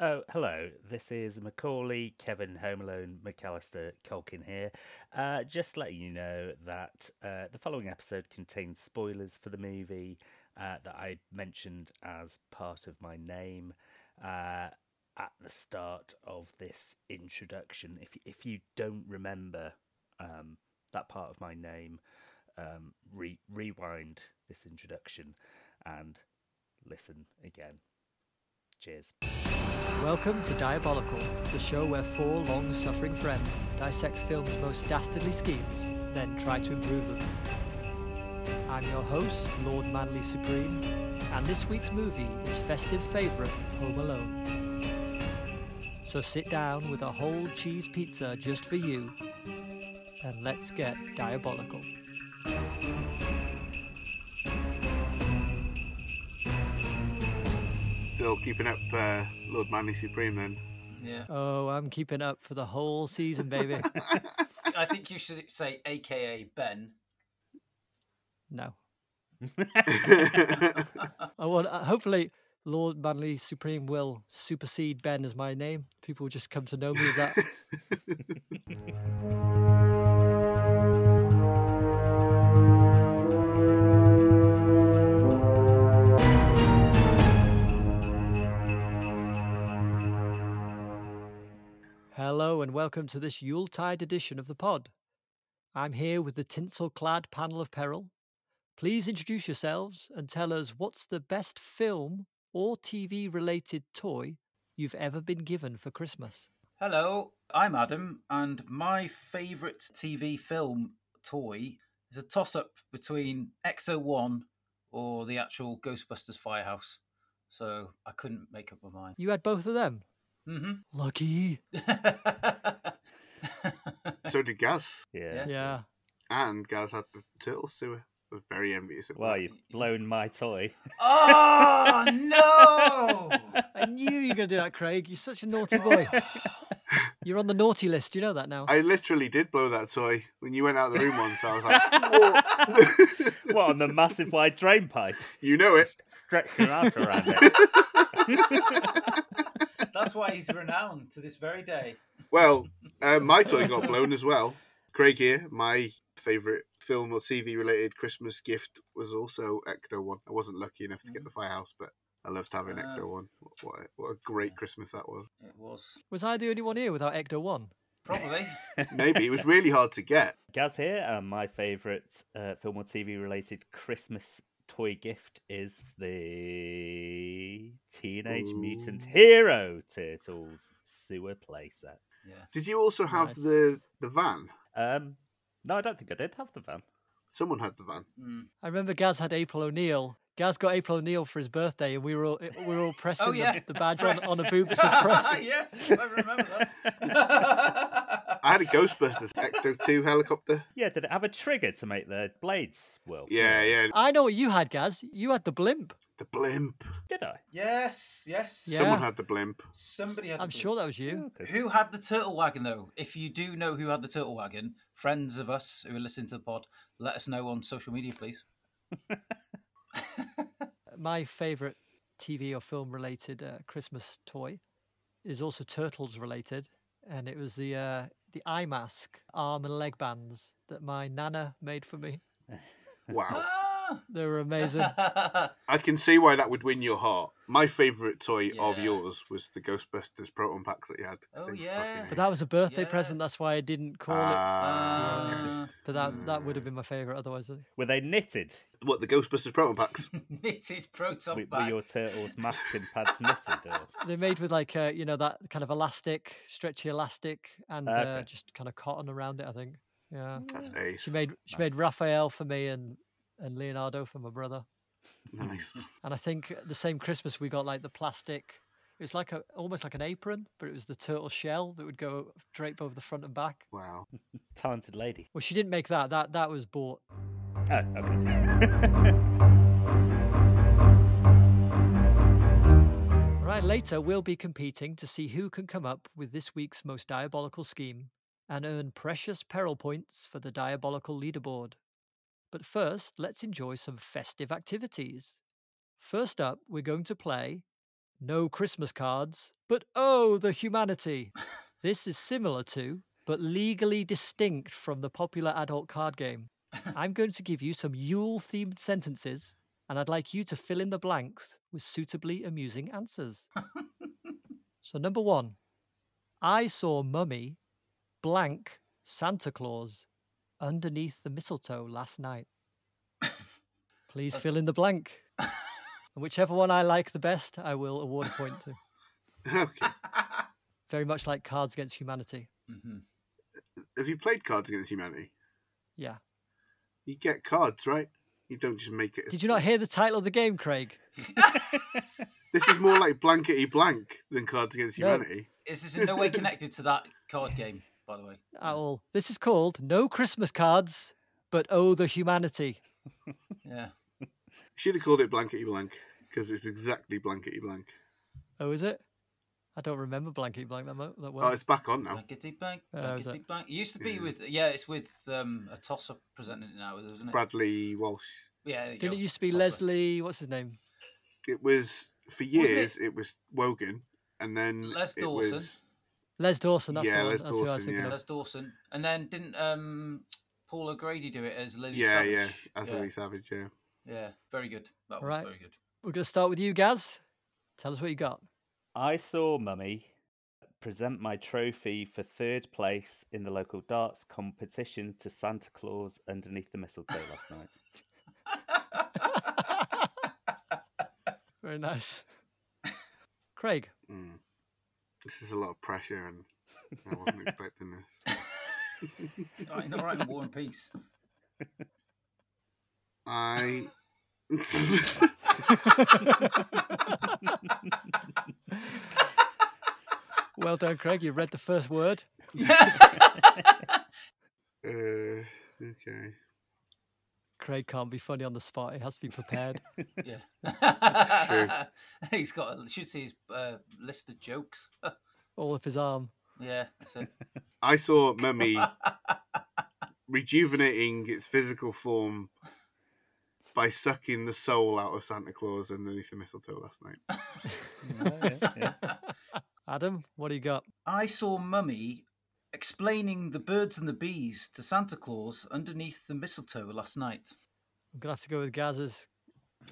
Oh, hello. This is Macaulay, Kevin, Home Alone, McCallister, Culkin here. Uh, just letting you know that uh, the following episode contains spoilers for the movie uh, that I mentioned as part of my name uh, at the start of this introduction. If if you don't remember um, that part of my name, um, re- rewind this introduction and listen again. Cheers. Welcome to Diabolical, the show where four long suffering friends dissect film's most dastardly schemes, then try to improve them. I'm your host, Lord Manly Supreme, and this week's movie is festive favourite Home Alone. So sit down with a whole cheese pizza just for you, and let's get diabolical. Still keeping up uh, Lord Manly Supreme then. Yeah. Oh, I'm keeping up for the whole season, baby. I think you should say AKA Ben. No. I want. Uh, hopefully, Lord Manly Supreme will supersede Ben as my name. People will just come to know me as that. Hello and welcome to this Yuletide edition of the pod. I'm here with the tinsel clad panel of peril. Please introduce yourselves and tell us what's the best film or TV related toy you've ever been given for Christmas. Hello, I'm Adam, and my favourite TV film toy is a toss up between Ecto 1 or the actual Ghostbusters Firehouse. So I couldn't make up my mind. You had both of them? Hmm Lucky. so did Gaz. Yeah. Yeah. And Gaz had the turtle sewer. I was very envious of Well, that. you've blown my toy. oh, no! I knew you were going to do that, Craig. You're such a naughty boy. You're on the naughty list. You know that now. I literally did blow that toy when you went out of the room once. I was like, "Whoa." what on the massive wide drain pipe? you know it. Stretch your arm around it. That's why he's renowned to this very day. Well, uh, my toy got blown as well. Craig here, my favourite film or TV related Christmas gift was also Ecto 1. I wasn't lucky enough to get the Firehouse, but I loved having Ah. Ecto 1. What, what, a, what a great Christmas that was. It was. Was I the only one here without Ecto 1? Probably. Maybe. It was really hard to get. Gaz here, and my favourite uh, film or TV related Christmas toy gift is the Teenage Mutant Hero Turtles sewer playset. Yeah. Did you also have Nice. the, the van? Um, no, I don't think I did have the van. Someone had the van. Mm. I remember Gaz had April O'Neil. Gaz got April O'Neil for his birthday, and we were all, we were all pressing Oh, the- yeah. the, badge on, on a Bubis as press. yes, I remember that. I had a Ghostbusters Ecto 2 helicopter. Yeah, did it have a trigger to make the blades whirl? Yeah, yeah. I know what you had, Gaz. You had the blimp. The blimp. Did I? yes, yes. Yeah. Someone had the blimp. Somebody had. I'm the sure that was you. Okay. Who had the turtle wagon though? If you do know who had the turtle wagon, friends of us who are listening to the pod, let us know on social media, please. My favourite TV or film related uh, Christmas toy is also Turtles related, and it was the uh, the eye mask, arm and leg bands that my nana made for me. Wow. They were amazing. I can see why that would win your heart. My favourite toy of yours was the Ghostbusters proton packs that you had. Oh, yeah. but that was a birthday Yeah. present. That's why I didn't call it. Okay. Uh, But that that would have been my favourite otherwise. I. Were they knitted? What, the Ghostbusters proton packs? knitted proton Were, were your bags. turtles' masking pads knitted? Or... They're made with like uh, you know that kind of elastic, stretchy elastic, and uh, just kind of cotton around it. I think. Yeah. That's ace. She made she made Raphael for me and and Leonardo for my brother. Nice. And I think the same Christmas we got like the plastic. It was like a almost like an apron, but it was the turtle shell that would go drape over the front and back. Wow. Talented lady. Well, she didn't make that. That that was bought. Oh, okay. Right, later we'll be competing to see who can come up with this week's most diabolical scheme and earn precious peril points for the diabolical leaderboard. But first, let's enjoy some festive activities. First up, we're going to play No Christmas cards, but oh, the humanity. this is similar to, but legally distinct from the popular adult card game. I'm going to give you some Yule themed sentences, and I'd like you to fill in the blanks with suitably amusing answers. so, number one I saw Mummy blank Santa Claus underneath the mistletoe last night. Please fill in the blank. And whichever one I like the best, I will award a point to. Okay. Very much like Cards Against Humanity. Mhm. Have you played Cards Against Humanity? Yeah. You get cards, right? You don't just make it. Did you not hear the title of the game, Craig? This is more like blankety blank than Cards Against No. Humanity. This is in no way connected to that card game, by the way. At all. This is called No Christmas Cards, but Oh the Humanity. Yeah. Should have called it blankety blank because it's exactly blankety blank. Oh, is it? I don't remember Blankety Blank that, mo- that well. Oh, it's back on now. Blankety blank, Oh, is blankety it? blank. It used to be Yeah. with yeah, it's with um, a tosser presenting it now, isn't it? Bradley Walsh. Yeah, Didn't go. it used to be Tosser. Leslie? What's his name? It was for years. it? was Wogan, and then Les it was Les Dawson. That's Yeah, the one. Les That's who I Dawson, yeah. Les Dawson, and then didn't um, Paul O'Grady do it as Lily yeah, Savage? yeah, yeah. as yeah. Lily Savage. Yeah, Yeah, very good. That was Right. very good. We're going to start with you, Gaz. Tell us what you got. I saw Mummy present my trophy for third place in the local darts competition to Santa Claus underneath the mistletoe last night. Very nice. Craig. mm. This is a lot of pressure, and I wasn't expecting this. All right, all right, in War and Peace. I. Well done, Craig. You read the first word. Uh, okay. Craig can't be funny on the spot. He has to be prepared. yeah. true. He's got. A, should see his uh, list of jokes. All up his arm. yeah, that's. I saw Mummy rejuvenating its physical form by sucking the soul out of Santa Claus underneath the mistletoe last night. yeah, yeah. Adam, what do you got? I saw Mummy explaining the birds and the bees to Santa Claus underneath the mistletoe last night. I'm going to have to go with Gaz's.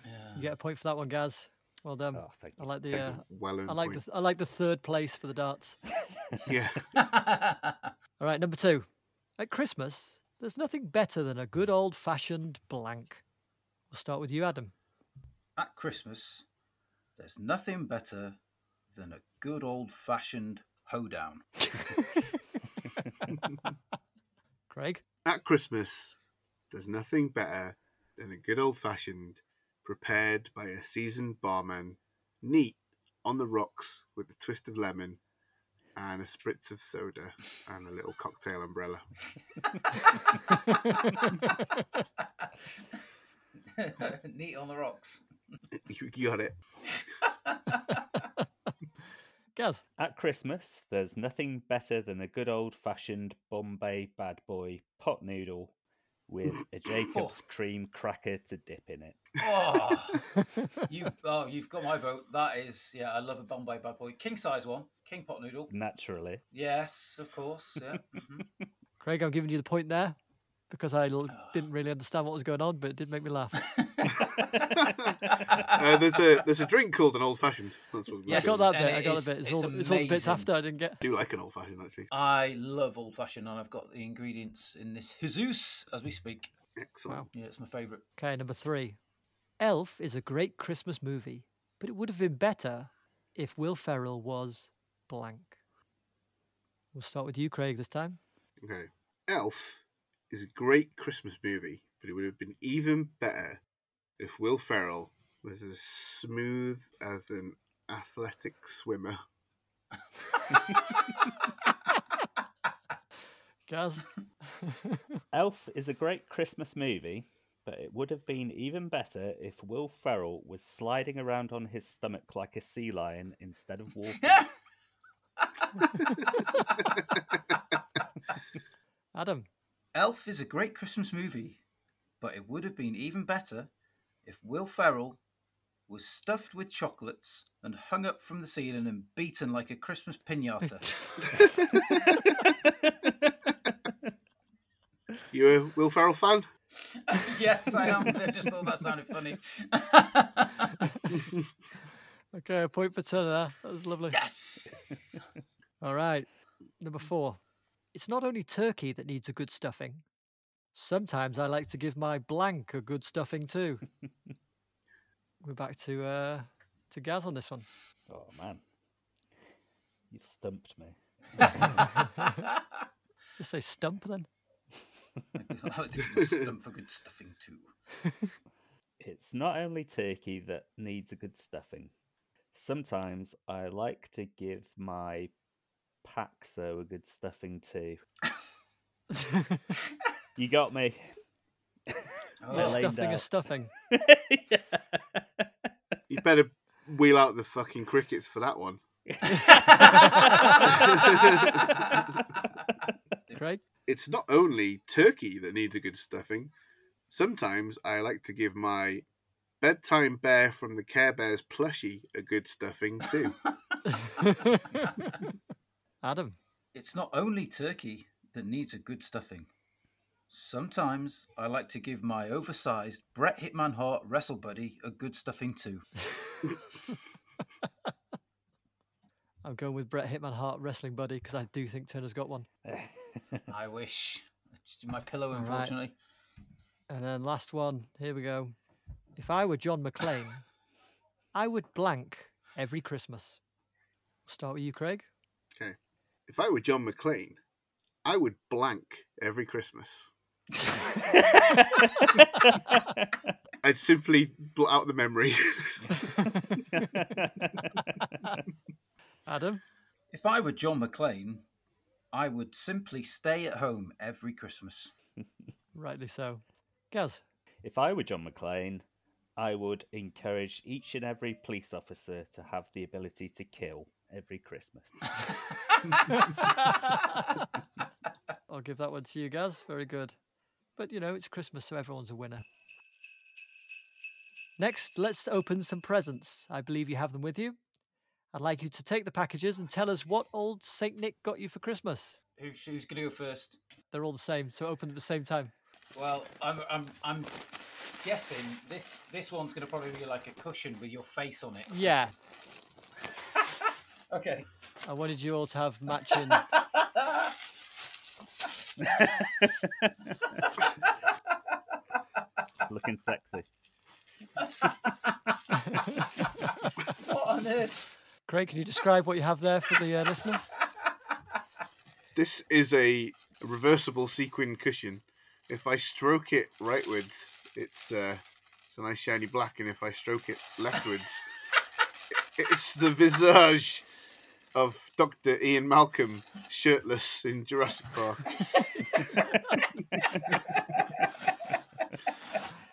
Yeah. You get a point for that one, Gaz. Well done. Oh, thank I like the Takes uh, a well-earned I like the point. th- I like the third place for the darts. Yeah. All right, number two. At Christmas, there's nothing better than a good old fashioned blank. We'll start with you, Adam. At Christmas, there's nothing better than a good old fashioned hoedown. Craig. At Christmas, there's nothing better than a good old-fashioned, prepared by a seasoned barman, neat on the rocks with a twist of lemon and a spritz of soda and a little cocktail umbrella. Neat on the rocks. You got it. Gaz. At Christmas, there's nothing better than a good old fashioned Bombay bad boy pot noodle with a Jacob's cream cracker to dip in it. Oh, you, oh, you've got my vote. That is, yeah, I love a Bombay bad boy. King size one, king pot noodle. Naturally. Yes, of course. Yeah. mhm. Craig, I'm giving you the point there because I l- didn't really understand what was going on, but it did make me laugh. Uh, there's a there's a drink called an old fashioned. That's what Yes, I got that and bit. I it got is- the bit. It's, it's all, it's all the bits amazing. after I didn't get. I do like an old fashioned actually. I love old fashioned, and I've got the ingredients in this Jesus as we speak. Excellent. Wow. Yeah, it's my favourite. Okay, number three. Elf is a great Christmas movie, but it would have been better if Will Ferrell was blank. We'll start with you, Craig, this time. Okay. Elf is a great Christmas movie, but it would have been even better if Will Ferrell was as smooth as an athletic swimmer. Gaz. Elf is a great Christmas movie, but it would have been even better if Will Ferrell was sliding around on his stomach like a sea lion instead of walking. Adam. Elf is a great Christmas movie, but it would have been even better if Will Ferrell was stuffed with chocolates and hung up from the ceiling and beaten like a Christmas pinata. You a Will Ferrell fan? yes, I am. I just thought that sounded funny. Okay, a point for Turner. That was lovely. yes. All right. Number four. It's not only turkey that needs a good stuffing. Sometimes I like to give my blank a good stuffing too. We're back to uh to Gaz on this one. Oh man, you've stumped me. Just say stump then. I like to give my stump a good stuffing too. It's not only turkey that needs a good stuffing. Sometimes I like to give my Paxo a good stuffing too. You got me. Oh, Yeah, You're stuffing a out. stuffing. You better wheel out the fucking crickets for that one. Craig? It's not only turkey that needs a good stuffing. Sometimes I like to give my bedtime bear from the Care Bears plushie a good stuffing too. Adam. It's not only turkey that needs a good stuffing. Sometimes I like to give my oversized Brett Hitman Hart wrestle buddy a good stuffing too. I'm going with Brett Hitman Hart wrestling buddy because I do think Turner's got one. I wish. It's my pillow, All right. unfortunately. And then last one, here we go. If I were John McClane, I would blank every Christmas. We'll start with you, Craig. Okay. If I were John McClane, I would blank every Christmas. I'd simply blot out the memory. Adam. If I were John McClane, I would simply stay at home every Christmas. Rightly so. Gaz. If I were John McClane, I would encourage each and every police officer to have the ability to kill every Christmas. I'll give that one to you, Gaz. Very good. But you know, it's Christmas, so everyone's a winner. Next, let's open some presents. I believe you have them with you. I'd like you to take the packages and tell us what old Saint Nick got you for Christmas. Who's, who's going to go first? They're all the same, so open them at the same time. Well, I'm, I'm, I'm guessing this this one's going to probably be like a cushion with your face on it. Yeah, Okay. I wanted you all to have matching. Looking sexy. What on earth? Craig, can you describe what you have there for the uh, listener? this is a reversible sequin cushion. If I stroke it rightwards, it's uh, it's a nice shiny black, and if I stroke it leftwards, it's the visage of Dr. Ian Malcolm shirtless in Jurassic Park.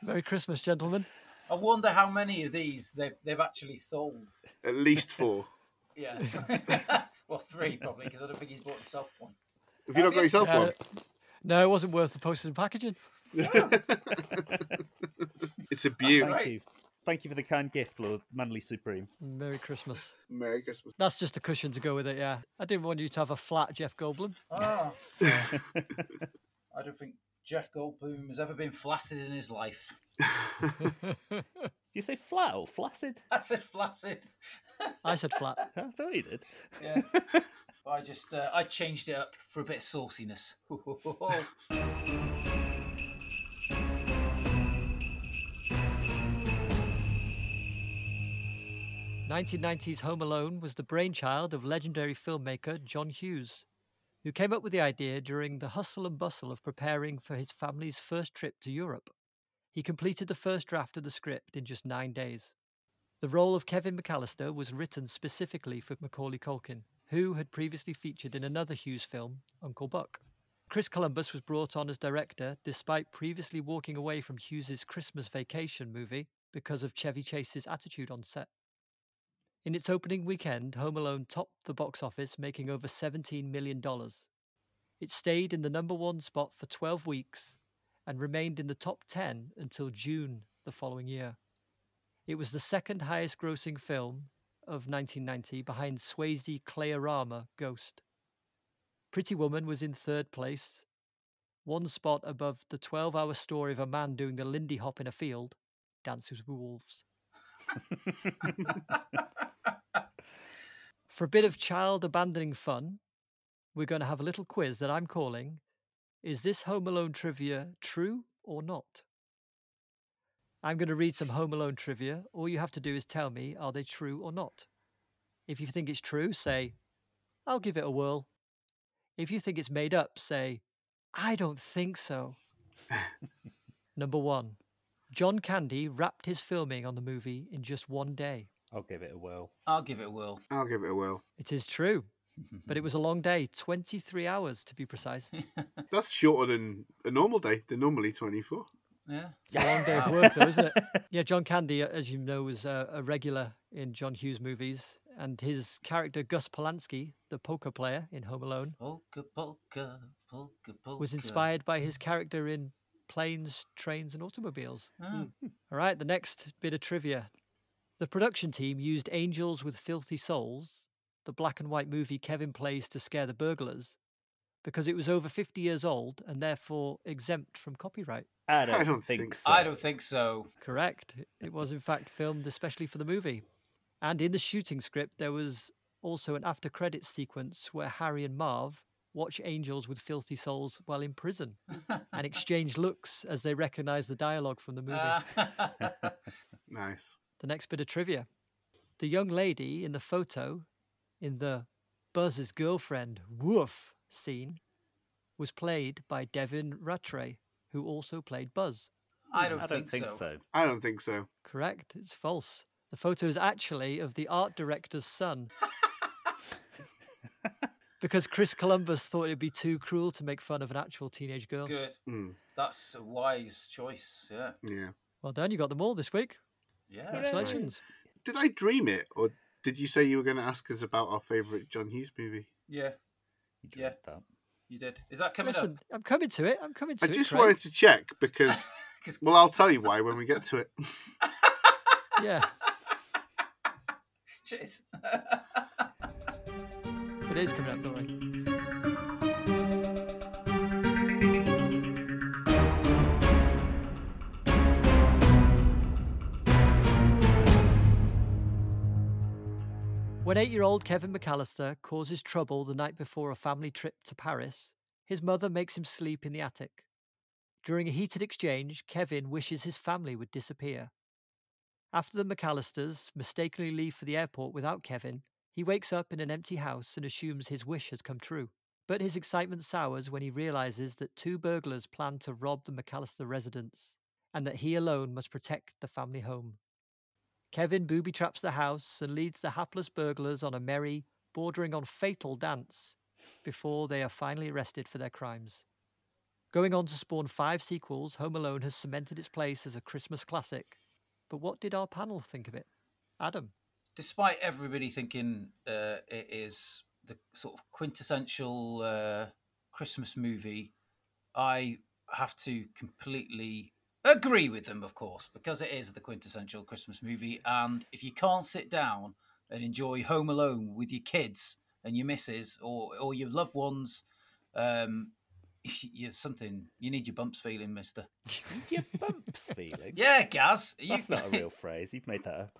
Merry Christmas, gentlemen. I wonder how many of these they've they've actually sold. At least four. Yeah. well, three probably because I don't think he's bought himself one. Have you not got yourself Uh, one? no, it wasn't worth the postage and packaging. It's a beaut. Thank you. You for the kind gift, Lord Manly Supreme. Merry Christmas. Merry Christmas. That's just a cushion to go with it, yeah. I didn't want you to have a flat Jeff Goldblum. Ah. I don't think Jeff Goldblum has ever been flaccid in his life. Did you say flat or flaccid? I said flaccid. I said flat. I thought you did. Yeah. I just uh, I changed it up for a bit of sauciness. 1990's Home Alone was the brainchild of legendary filmmaker John Hughes, who came up with the idea during the hustle and bustle of preparing for his family's first trip to Europe. He completed the first draft of the script in just nine days. The role of Kevin McCallister was written specifically for Macaulay Culkin, who had previously featured in another Hughes film, Uncle Buck. Chris Columbus was brought on as director despite previously walking away from Hughes's Christmas Vacation movie because of Chevy Chase's attitude on set. In its opening weekend, Home Alone topped the box office, making over $17 million. It stayed in the number one spot for 12 weeks and remained in the top 10 until June the following year. It was the second highest grossing film of 1990 behind Swayze Clayarama Ghost. Pretty Woman was in third place, one spot above the 12 hour story of a man doing the Lindy Hop in a field, Dances with Wolves. For a bit of child abandoning fun, we're going to have a little quiz that I'm calling Is this Home Alone trivia true or not? I'm going to read some Home Alone trivia. All you have to do is tell me are they true or not. If you think it's true, say, I'll give it a whirl. If you think it's made up, say, I don't think so. Number one, John Candy wrapped his filming on the movie in just one day. I'll give it a whirl. I'll give it a whirl. I'll give it a whirl. It is true, but it was a long day 23 hours to be precise. That's shorter than a normal day. They're normally 24. Yeah. It's a long day of work, though, isn't it? Yeah, John Candy, uh, as you know, was a, a regular in John Hughes movies, and his character Gus Polanski, the poker player in Home Alone, Polka, polka, polka, polka. was inspired by his character in Planes, Trains, and Automobiles. Ah, All right, the next bit of trivia. The production team used Angels with Filthy Souls, the black and white movie Kevin plays to scare the burglars, because it was over 50 years old and therefore exempt from copyright. I don't, don't think, think so. I don't think so. Correct. It was, in fact, filmed especially for the movie. And in the shooting script, there was also an after credits sequence where Harry and Marv watch angels with filthy souls while in prison and exchange looks as they recognize the dialogue from the movie. Nice. the next bit of trivia. The young lady in the photo in the Buzz's girlfriend woof scene was played by Devin Ratray, who also played Buzz. I hmm, don't, I don't think, so. so. I don't think so. Correct, it's false. The photo is actually of the art director's son. because Chris Columbus thought it'd be too cruel to make fun of an actual teenage girl. Good. Mm, That's a wise choice. Yeah. yeah. Well done, you got them all this week. Yeah. Congratulations. Did I dream it, or did you say you were going to ask us about our favourite John Hughes movie? Yeah. You Yeah. that. You did. Is that coming Listen, I'm coming to it. I'm coming to I it. I just Craig. wanted to check because, well, I'll tell you why when we get to it. Yeah, Cheers. it is coming up, don't worry. When eight year old Kevin McCallister causes trouble the night before a family trip to Paris, his mother makes him sleep in the attic. During a heated exchange, Kevin wishes his family would disappear. After the McCallisters mistakenly leave for the airport without Kevin, he wakes up in an empty house and assumes his wish has come true. But his excitement sours when he realizes that two burglars plan to rob the McCallister residence and that he alone must protect the family home. Kevin booby traps the house and leads the hapless burglars on a merry, bordering on fatal dance before they are finally arrested for their crimes. Going on to spawn five sequels, Home Alone has cemented its place as a Christmas classic. But what did our panel think of it? Adam. Despite everybody thinking uh, it is the sort of quintessential uh, Christmas movie, I have to completely agree with them, of course, because it is the quintessential Christmas movie. And if you can't sit down and enjoy Home Alone with your kids and your missus or or your loved ones, um, you're something. You need your bumps feeling, Mister. Your bumps feeling. Yeah, Gaz. you- That's not a real phrase. You've made that up.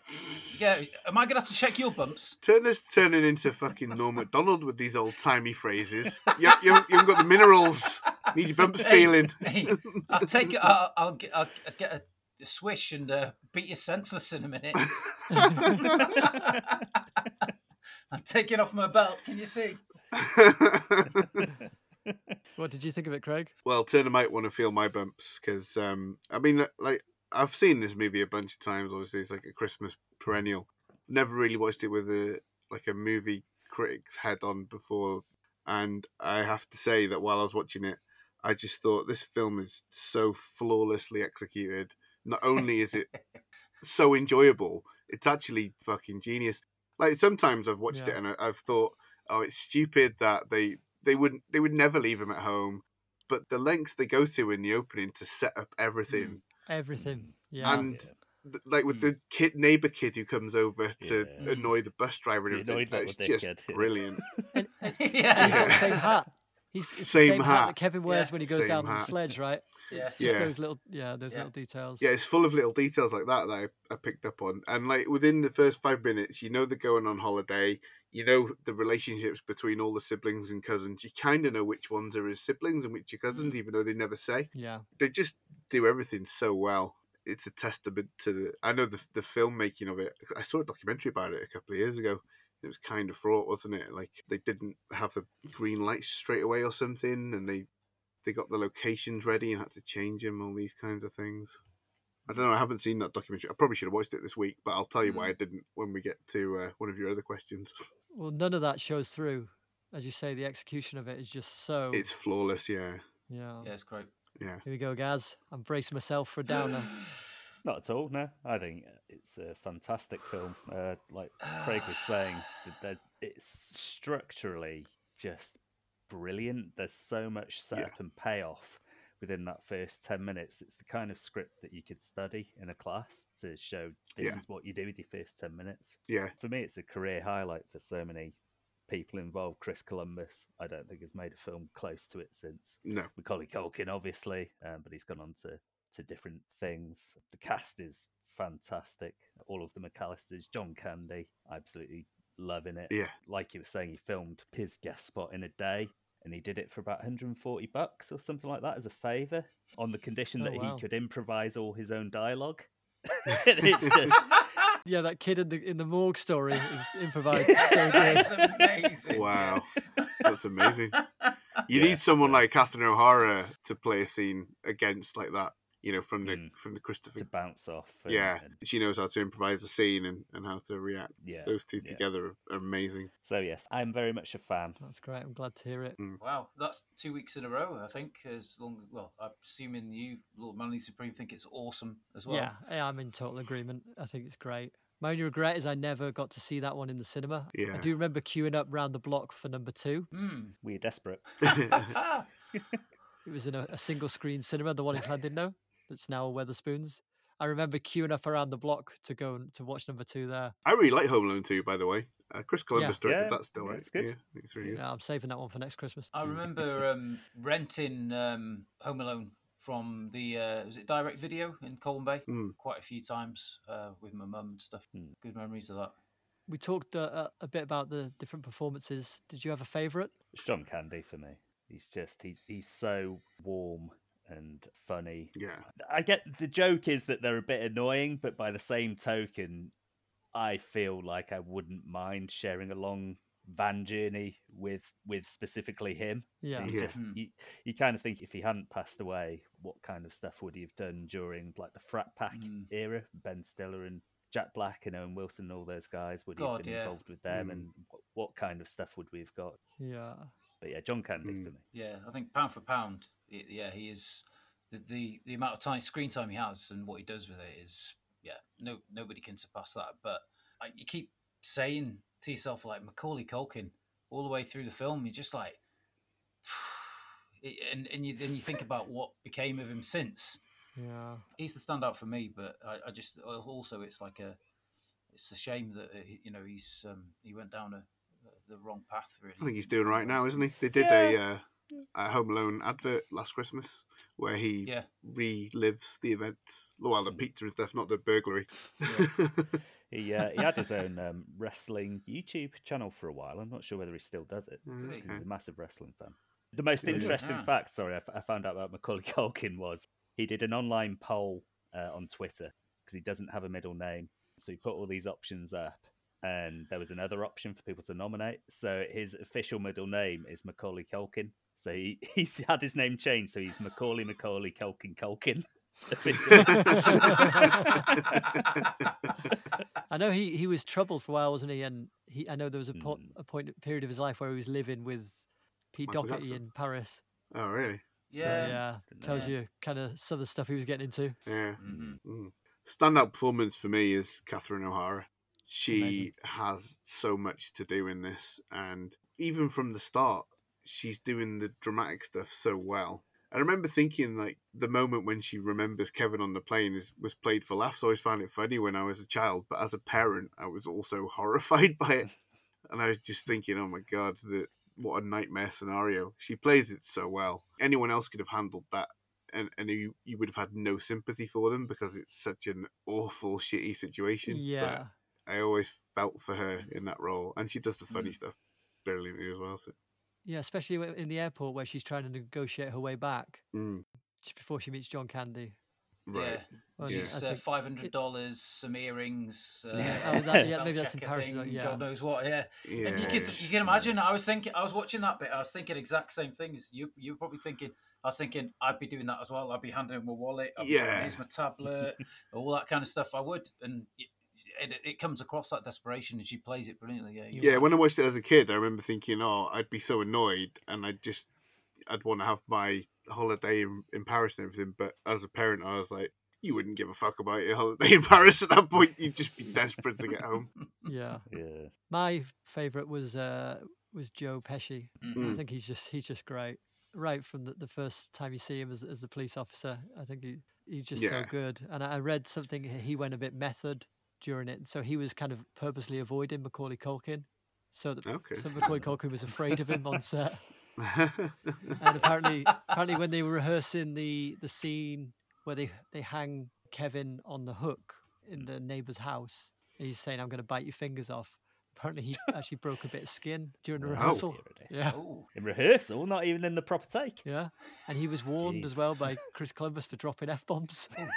yeah. Am I gonna have to check your bumps? Turner's turning into fucking Norm Macdonald with these old timey phrases. You, you, you haven't got the minerals. Need your bumps Hey, feeling. Hey, I'll take it. I'll, I'll get. I'll get a, a swish and uh, beat you senseless in a minute. I'm taking off my belt. Can you see? What did you think of it, Craig? well, Turner might want to feel my bumps because, um, I mean, like I've seen this movie a bunch of times. Obviously, it's like a Christmas perennial. Never really watched it with a like a movie critic's head on before, and I have to say that while I was watching it, I just thought this film is so flawlessly executed. Not only is it so enjoyable, it's actually fucking genius. Like sometimes I've watched Yeah. it and I've thought, oh, it's stupid that they they wouldn't they would never leave him at home, but the lengths they go to in the opening to set up everything Everything. Yeah. and Yeah. th- like with Mm. the kid neighbor kid who comes over to Yeah. annoy the bus driver and The everything. It's just dickhead, yeah. brilliant. And, and yeah, he's got the Yeah. same hat. He's it's the Same same hat. hat. that Kevin wears Yeah. when he goes Same down on the sledge, right? yeah. Just Yeah. those little, yeah, those Yeah. little details. Yeah, it's full of little details like that that I, I picked up on. And like within the first five minutes, you know they're going on holiday. You know the relationships between all the siblings and cousins. You kind of know which ones are his siblings and which are cousins, even though they never say. Yeah. They just do everything so well. It's a testament to the. I know the the filmmaking of it. I saw a documentary about it a couple of years ago. It was kind of fraught, wasn't it? Like they didn't have a green light straight away or something, and they they got the locations ready and had to change them. All these kinds of things. I don't know. I haven't seen that documentary. I probably should have watched it this week, but I'll tell you why I didn't when we get to uh, one of your other questions. Well, none of that shows through. As you say, the execution of it is just so. It's flawless. Yeah, yeah. Yeah, it's great. yeah. Here we go, Gaz. I'm bracing myself for a downer. Not at all. No, I think it's a fantastic film. Uh, like Craig was saying, th- it's structurally just brilliant. There's so much setup and payoff within that first ten minutes. It's the kind of script that you could study in a class to show this Yeah. is what you do with your first ten minutes. Yeah, For me, it's a career highlight for so many people involved. Chris Columbus, I don't think has made a film close to it since. no, Macaulay Culkin, obviously, um, but he's gone on to, to different things. The cast is fantastic. All of the McCallisters, John Candy, absolutely loving it. yeah, Like you were saying, he filmed his guest spot in a day. And he did it for about 140 bucks or something like that as a favour, on the condition Oh, that wow. he could improvise all his own dialogue. it's just yeah, that kid in the in the morgue story is improvised so good. it's amazing. Wow. that's amazing. You Yeah, need someone so- like Catherine O'Hara to play a scene against like that. You know, from the Mm. from the Christopher. to bounce off. and- yeah, and- she knows how to improvise a scene and, and how to react. yeah. Those two yeah. together are amazing. So yes, I'm very much a fan. That's great. I'm glad to hear it. Wow, that's two weeks in a row. I think as long well, I'm assuming you, Lord Manly Supreme, think it's awesome as well. Yeah, yeah, I'm in total agreement. I think it's great. My only regret is I never got to see that one in the cinema. Yeah. I do remember queuing up round the block for number two. Hmm. We're desperate. It was in a, a single screen cinema, the one in Llandudno, that's now a Wetherspoons. I remember queuing up around the block to go and to watch number two there. I really like Home Alone 2, by the way. Uh, Chris Columbus directed Yeah, that still, right? it's good. Yeah, I think it's really good. Yeah, I'm saving that one for next Christmas. I remember um, renting um, Home Alone from the uh, was it Direct Video in Colwyn Bay Mm. quite a few times uh, with my mum and stuff. Mm. Good memories of that. We talked uh, uh, a bit about the different performances. Did you have a favourite? It's John Candy for me. He's just he's he's so warm and funny. Yeah. I get the joke is that they're a bit annoying, but by the same token, I feel like I wouldn't mind sharing a long van journey with with specifically him. Yeah. You Yeah. just Mm. you, you kind of think if he hadn't passed away, what kind of stuff would he have done during like the frat pack Mm. era? Ben Stiller and Jack Black and Owen Wilson and all those guys would he have been yeah. involved with them Mm. and what, what kind of stuff would we have got? Yeah. But yeah, John Candy Mm. for me. Yeah, I think pound for pound, y- yeah, he is the the, the amount of time screen time he has and what he does with it is yeah, no nobody can surpass that. But like, you keep saying to yourself like Macaulay Culkin all the way through the film, you're just like, and and you then you think about what became of him since. Yeah. He's the standout for me, but I, I just also it's like a it's a shame that uh, you know he's um, he went down a, the wrong path. Really, I think he's doing right now, isn't he? They did a, uh, a Home Alone advert last Christmas where he Yeah. relives the events. Well, the pizza and stuff, not the burglary. He uh, he had his own um, wrestling YouTube channel for a while. I'm not sure whether he still does it. Mm, Really? He's a massive wrestling fan. The most interesting Yeah. fact, sorry, I, f- I found out about Macaulay Culkin was he did an online poll uh, on Twitter because he doesn't have a middle name. So he put all these options up, and there was another option for people to nominate. So his official middle name is Macaulay Culkin. So he, he's had his name changed. So he's Macaulay Macaulay Culkin Culkin. I know he, he was troubled for a while, wasn't he? And he I know there was a, po- Mm. a point period of his life where he was living with Pete Michael Doherty Jackson. in Paris. oh, really? So, Yeah. yeah, Didn't tells you kind of some of the stuff he was getting into. Yeah. Mhm. Mm. Standout performance for me is Catherine O'Hara. She Amazing. has so much to do in this, and even from the start, she's doing the dramatic stuff so well. I remember thinking like the moment when she remembers Kevin on the plane is was played for laughs. I always found it funny when I was a child, but as a parent, I was also horrified by it, and I was just thinking, oh my god, the, what a nightmare scenario. She plays it so well. Anyone else could have handled that. And, and you, you would have had no sympathy for them because it's such an awful, shitty situation. But Yeah. I always felt for her in that role, and she does the funny mm. stuff brilliantly as well. So, Yeah, especially in the airport where she's trying to negotiate her way back mm, just before she meets John Candy. right. Yeah. Well, Yeah. Uh, five hundred dollars, some earrings. Uh, Oh, that- yeah, maybe that's in Paris, thing, yeah. God knows what. Yeah. Yeah, And you can you can imagine. I was thinking. I was watching that bit. I was thinking exact same things. You you were probably thinking. I was thinking I'd be doing that as well. I'd be handing him my wallet. I'd Yeah. Here's my tablet. all that kind of stuff. I would, and it, it, it comes across that desperation, and she plays it brilliantly. Yeah. yeah, when I watched it as a kid, I remember thinking, "Oh, I'd be so annoyed, and I'd just, I'd want to have my holiday in, in Paris and everything." But as a parent, I was like, "You wouldn't give a fuck about your holiday in Paris at that point. You'd just be desperate to get home." Yeah. Yeah. My favourite was uh, was Joe Pesci. I Mm. think he's just he's just great. Right from the, the first time you see him as, as the police officer, I think he, he's just so good. And I I read something he- he went a bit method during it, so he was kind of purposely avoiding Macaulay Culkin, so that Okay. so Macaulay Culkin was afraid of him on set. And apparently, apparently when they were rehearsing the the scene where they they hang Kevin on the hook in the neighbor's house, he's saying, "I'm going to bite your fingers off." Apparently, he actually broke a bit of skin during the Wow. rehearsal. Dear, dear. Yeah, Oh, In rehearsal, not even in the proper take. yeah, and he was warned as well by Chris Columbus for dropping f bombs. oh,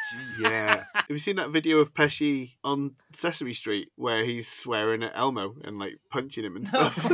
yeah, have you seen that video of Pesci on Sesame Street where he's swearing at Elmo and like punching him and stuff?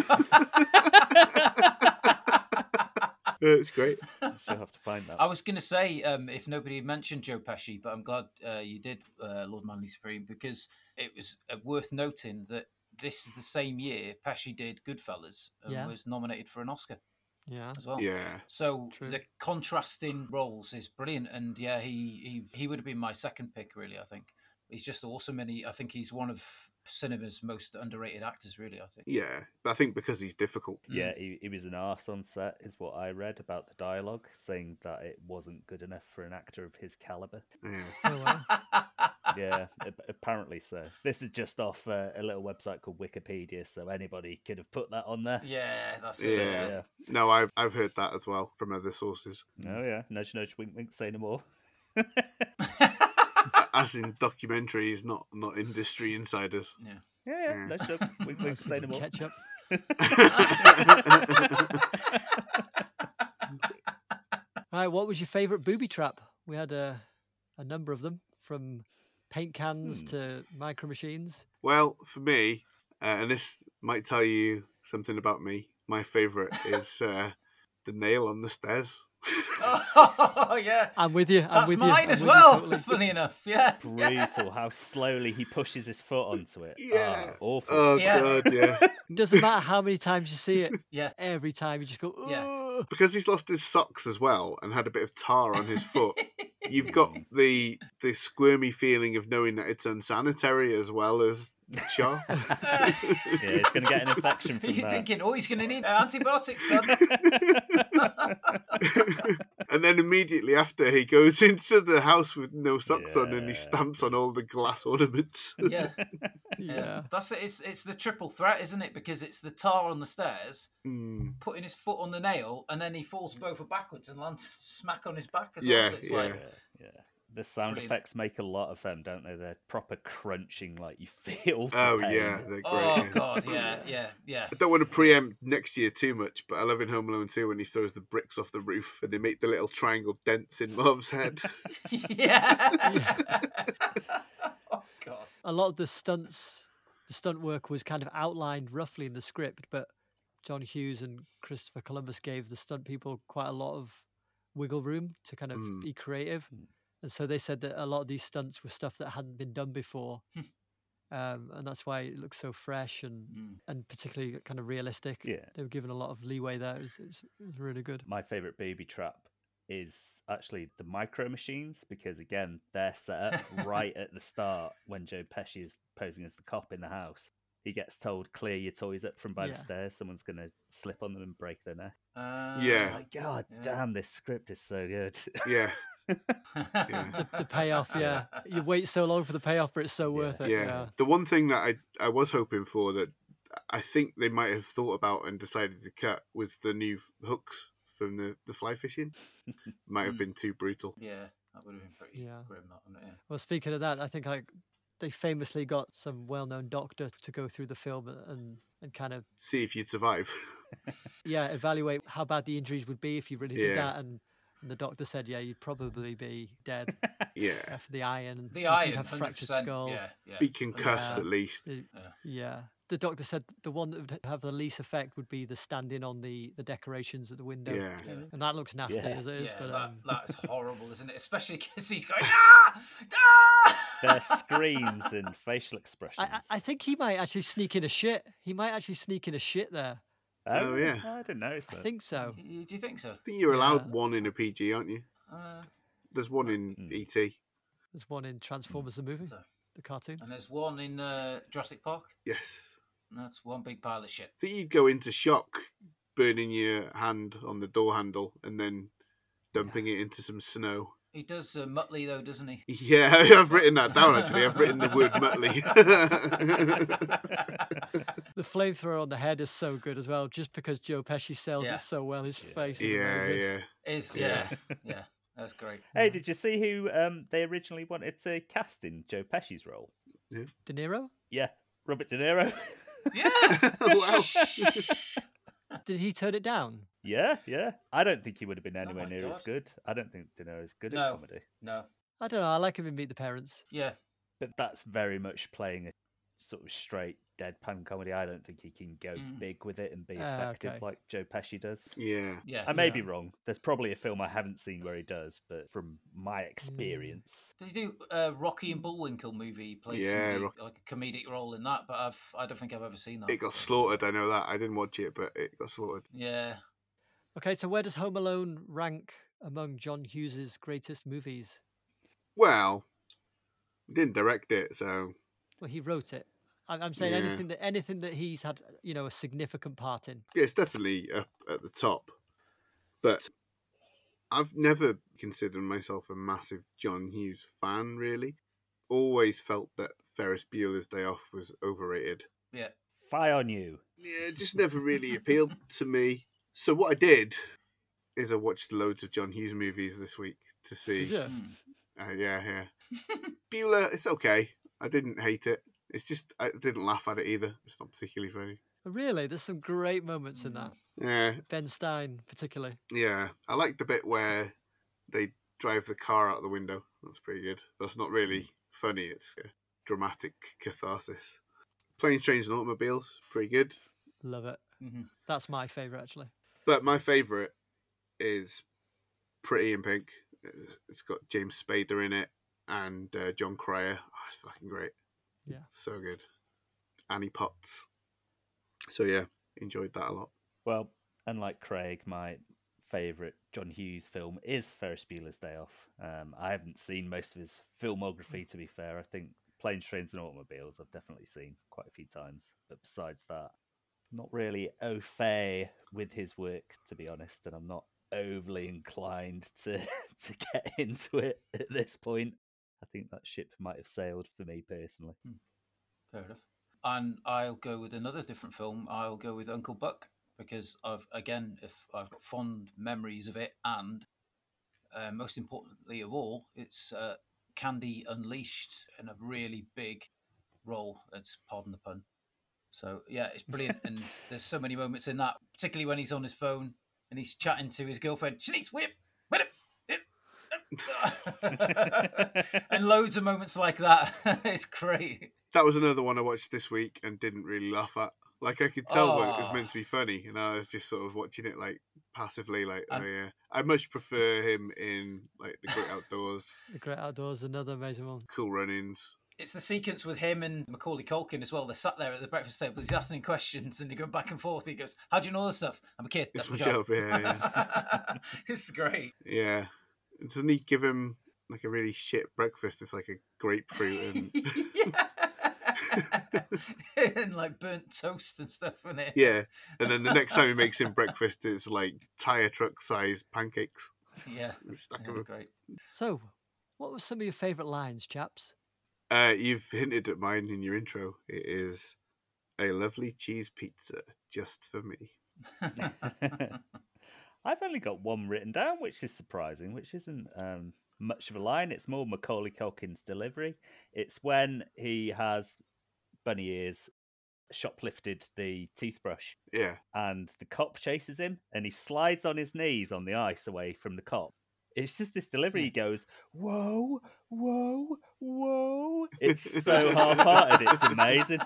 it's great. She'll have to find that. I was going to say, um, if nobody mentioned Joe Pesci, but I'm glad uh, you did, uh, Lord Manly Supreme, because it was uh, worth noting that this is the same year Pesci did Goodfellas and Yeah. was nominated for an Oscar Yeah, as well. Yeah, So True. the contrasting roles is brilliant, and yeah, he, he he would have been my second pick. Really, I think he's just awesome, and he I think he's one of cinema's most underrated actors. Really, I think. yeah. But I think because he's difficult. Mm. Yeah, he, he was an arse on set, is what I read about the dialogue, saying that it wasn't good enough for an actor of his caliber. Yeah. oh, wow. Yeah, apparently so. This is just off uh, a little website called Wikipedia, so anybody could have put that on there. yeah, that's it. Yeah. Yeah. No, I've I've heard that as well from other sources, Oh yeah, nudge nudge, wink wink, say no more. as in documentaries, not not industry insiders. Yeah. Yeah, yeah, Yeah. nudge nudge, wink wink, say no more. ketchup. Right, what was your favourite booby trap? We had a a number of them, from paint cans Hmm. to micro machines. Well, for me, uh, and this might tell you something about me. My favourite is uh, the nail on the stairs. oh yeah. I'm with you. I'm That's with you. mine I'm as with well. totally. Funny enough, yeah. Brutal how slowly he pushes his foot onto it. Yeah. Ah, awful. Oh Yeah. god, yeah. Doesn't matter how many times you see it. Yeah. Every time you just go. Yeah. Because he's lost his socks as well and had a bit of tar on his foot. You've got the the squirmy feeling of knowing that it's unsanitary as well as char. yeah, he's going to get an infection from You're that. thinking, oh, he's going to need antibiotics, son. and then immediately after, he goes into the house with no socks on and he stamps on all the glass ornaments. yeah, Yeah. That's it. It's it's the triple threat, isn't it? Because it's the tar on the stairs, Mm. putting his foot on the nail, and then he falls over backwards and lands smack on his back as Yeah, well. So it's yeah. like, Yeah, yeah. The sound Brilliant. effects make a lot of them, don't they? They're proper crunching, like you feel. the Oh pain. yeah, they're great. oh yeah. god, yeah, yeah, yeah. I don't want to preempt next year too much, but I love in Home Alone 2 when he throws the bricks off the roof and they make the little triangle dents in Marv's head. yeah. oh god. A lot of the stunts, the stunt work was kind of outlined roughly in the script, but John Hughes and Christopher Columbus gave the stunt people quite a lot of wiggle room to kind of Mm. be creative. And so they said that a lot of these stunts were stuff that hadn't been done before. um, and that's why it looks so fresh and, Mm. and particularly kind of realistic. Yeah. They were given a lot of leeway there. It was, it was, it was really good. My favorite baby trap is actually the micro machines because again they're set up right at the start when Joe Pesci is posing as the cop in the house. he gets told clear your toys up from by Yeah. the stairs. Someone's gonna slip on them and break their neck. Uh, Yeah. like God Yeah. damn, this script is so good. Yeah, The, the payoff, yeah. You wait so long for the payoff, but it's so Yeah. worth it. yeah. Yeah. The one thing that I I was hoping for that I think they might have thought about and decided to cut was the new hooks from the the fly fishing. might have Mm. been too brutal. yeah, that would have been pretty Yeah. grim, that wouldn't it? Well, speaking of that, I think like they famously got some well-known doctor to go through the film and and kind of See if you'd survive. yeah evaluate how bad the injuries would be if you really did Yeah. that. And, and the doctor said, yeah, you'd probably be dead yeah, after the iron. and The you'd iron, have hundred fractured skull. Yeah, yeah. be concussed Yeah. at least. The- Yeah. yeah. The doctor said the one that would have the least effect would be the standing on the, the decorations at the window. Yeah, Yeah. And that looks nasty Yeah. as it is. yeah, but that, um, that is horrible, isn't it? Especially because he's going ah, ah! Their screams and facial expressions. I, I I think he might actually sneak in a shit. He might actually sneak in a shit there. Oh, yeah. I didn't notice I think so. Y- Do you think so? I think you're allowed Yeah. one in a PG, aren't you? Uh, There's one in Mm. ET. There's one in Transformers the movie, so, the cartoon. and there's one in uh, Jurassic Park. Yes. and That's one big pile of shit. I think you'd go into shock, burning your hand on the door handle and then dumping it into some snow. He does uh, Muttley though, doesn't he? Yeah, I've written that down actually. I've written the word Muttley. The flamethrower on the head is so good as well, just because Joe Pesci sells Yeah. it so well. His Yeah. face. Is yeah, amazing. yeah. Is Yeah. yeah, yeah, that's great. Hey, did you see who um, they originally wanted to cast in Joe Pesci's role? De Niro. Yeah, Robert De Niro. Yeah. wow. Did he turn it down? Yeah, yeah. I don't think he would have been Oh anywhere my near as good. I don't think De is good No. at comedy. no. I don't know. I like him in Meet the Parents. Yeah. But that's very much playing a sort of straight deadpan comedy. I don't think he can go Mm. big with it and be Ah, effective okay. like Joe Pesci does. Yeah. Yeah. I may Yeah. be wrong. There's probably a film I haven't seen where he does, but from my Mm. experience, Did he do uh, Rocky and Bullwinkle movie? He Plays Yeah, somebody- Rock- like a comedic role in that, but I've I don't think I've ever seen that. It got slaughtered, I know that. I didn't watch it, but it got slaughtered. Yeah. Okay, so where does Home Alone rank among John Hughes's greatest movies? Well, he didn't direct it, so Well, he wrote it. I'm, I'm saying Yeah. anything that anything that he's had, you know, a significant part in. yeah, it's definitely up at the top. But I've never considered myself a massive John Hughes fan, really. Always felt that Ferris Bueller's Day Off was overrated. Yeah. fire on you. Yeah, it just never really appealed to me. So what I did is I watched loads of John Hughes movies this week to see. Yeah. Uh, yeah, yeah. Bueller, it's okay. I didn't hate it. It's just I didn't laugh at it either. It's not particularly funny. Really, there's some great moments in that. Yeah, Ben Stein, particularly. yeah. I like the bit where they drive the car out the window. That's pretty good. That's not really funny. It's a dramatic catharsis. Planes, trains, and automobiles, pretty good. Love it. hmm That's my favorite, actually. But my favourite is Pretty in Pink. It's- It's got James Spader in it and uh, Jon Cryer. Oh, it's fucking great. Yeah. So good. Annie Potts. So yeah, enjoyed that a lot. Well, unlike Craig, my favourite John Hughes film is Ferris Bueller's Day Off. Um, I haven't seen most of his filmography, to be fair. I think Planes, Trains, and Automobiles I've definitely seen quite a few times. But besides that, not really au fait with his work, to be honest, and I'm not overly inclined to to get into it at this point. I think that ship might have sailed for me personally. Fair enough. And I'll go with another different film. I'll go with Uncle Buck because I've again, if I've got fond memories of it, and uh, most importantly of all, it's uh, Candy Unleashed in a really big role. That's pardon the pun. So yeah, it's brilliant, and there's so many moments in that, particularly when he's on his phone and he's chatting to his girlfriend. Chanice, whip, whip, and loads of moments like that. it's great. That was another one I watched this week and didn't really laugh at. Like I could tell when it was Oh. meant to be ah. funny, and I was just sort of watching it like passively. Like, oh, And- oh yeah, I much prefer him in like the Great Outdoors, The Great Outdoors, another amazing one. Cool Runnings. It's the sequence with him and Macaulay Culkin as well. They're sat there at the breakfast table. He's asking questions and they go back and forth. He goes, "How do you know this stuff?" I'm a kid. That's It's my, my job. job. Yeah, yeah. it's great. yeah. Doesn't he give him like a really shit breakfast? It's like a grapefruit and and like burnt toast and stuff in it. yeah, and then the next time he makes him breakfast, it's like tire truck size pancakes. yeah. A stack yeah of 'em. great. So, what were some of your favourite lines, chaps? Uh, you've hinted at mine in your intro. It is a lovely cheese pizza just for me. I've only got one written down, which is surprising, which isn't um, much of a line. It's more Macaulay Culkin's delivery. It's when he has bunny ears shoplifted the toothbrush Yeah, and the cop chases him and he slides on his knees on the ice away from the cop. It's just this delivery. He goes, whoa, whoa, whoa. It's so half hearted. It's amazing.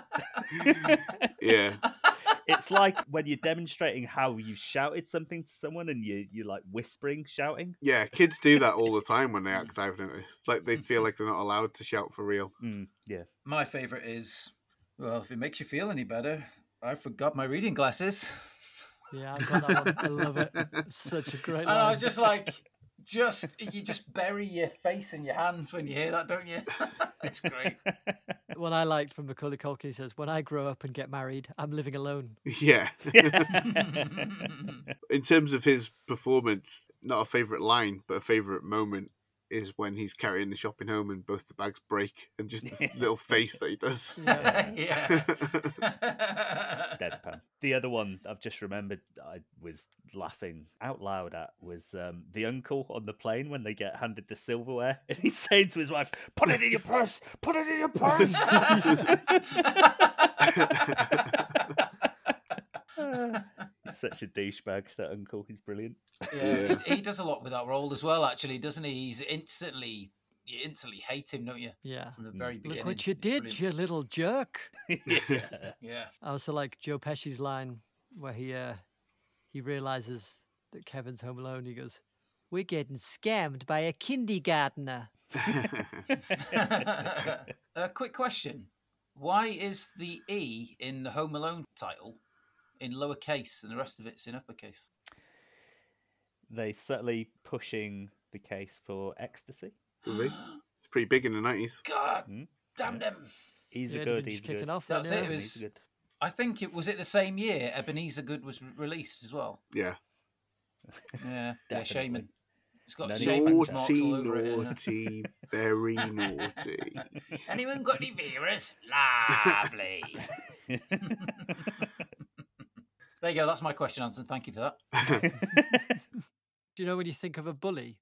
yeah, it's like when you're demonstrating how you shouted something to someone and you, you're like whispering, shouting. yeah. Kids do that all the time when they act out. Don't? It's like they feel like they're not allowed to shout for real. Mm, yeah. My favourite is well, if it makes you feel any better, I forgot my reading glasses. Yeah, I got that one. I love it. It's such a great And I was just like, just you just bury your face in your hands when you hear that, don't you? it's great. What I liked from Macaulay Culkin he says, "When I grow up and get married, I'm living alone." Yeah. In terms of his performance, not a favourite line, but a favourite moment is when he's carrying the shopping home and both the bags break and just the little face that he does. Yeah. yeah. Deadpan. The other one I've just remembered I was laughing out loud at was um, the uncle on the plane when they get handed the silverware and he's saying to his wife, Put it in your purse! Put it in your purse! He's such a douchebag, that uncle. He's brilliant. Yeah, Yeah. He, he does a lot with that role as well, actually, doesn't he? He's instantly, you instantly hate him, don't you? Yeah. From the very beginning. Look what you It's did, brilliant. you little jerk. yeah. Yeah. I also like Joe Pesci's line where he uh, he realizes that Kevin's home alone. He goes, "We're getting scammed by a kindergartner." a quick question: Why is the E in the Home Alone title in lowercase and the rest of it's in uppercase? They're certainly pushing the case for ecstasy. Could. It's pretty big in the nineties. God Hmm? damn them! He's Yeah, a good. He's kicking good. off. That's then, it, it was- He's a good. I think it was it the same year Ebeneezer Goode was re- released as well. Yeah. Yeah, yeah, Definitely. Shamen. It's got No need Shamen marks Naughty, all over it. and, naughty, very naughty. Anyone got any virus? Lovely. There you go. That's my question answered. Thank you for that. Do you know when you think of a bully,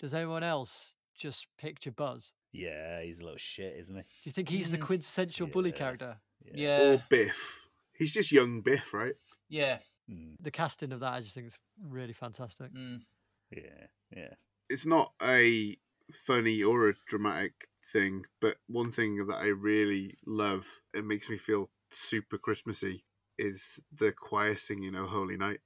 does anyone else just picture Buzz? yeah, he's a little shit, isn't he? Do you think he's the Mm. quintessential bully Yeah. character? Yeah, Or Biff. He's just young Biff, right? yeah. Mm, The casting of that, I just think is really fantastic. Mm. yeah, yeah. It's not a funny or a dramatic thing, but one thing that I really love, it makes me feel super Christmassy, is the choir singing "Oh Holy Night."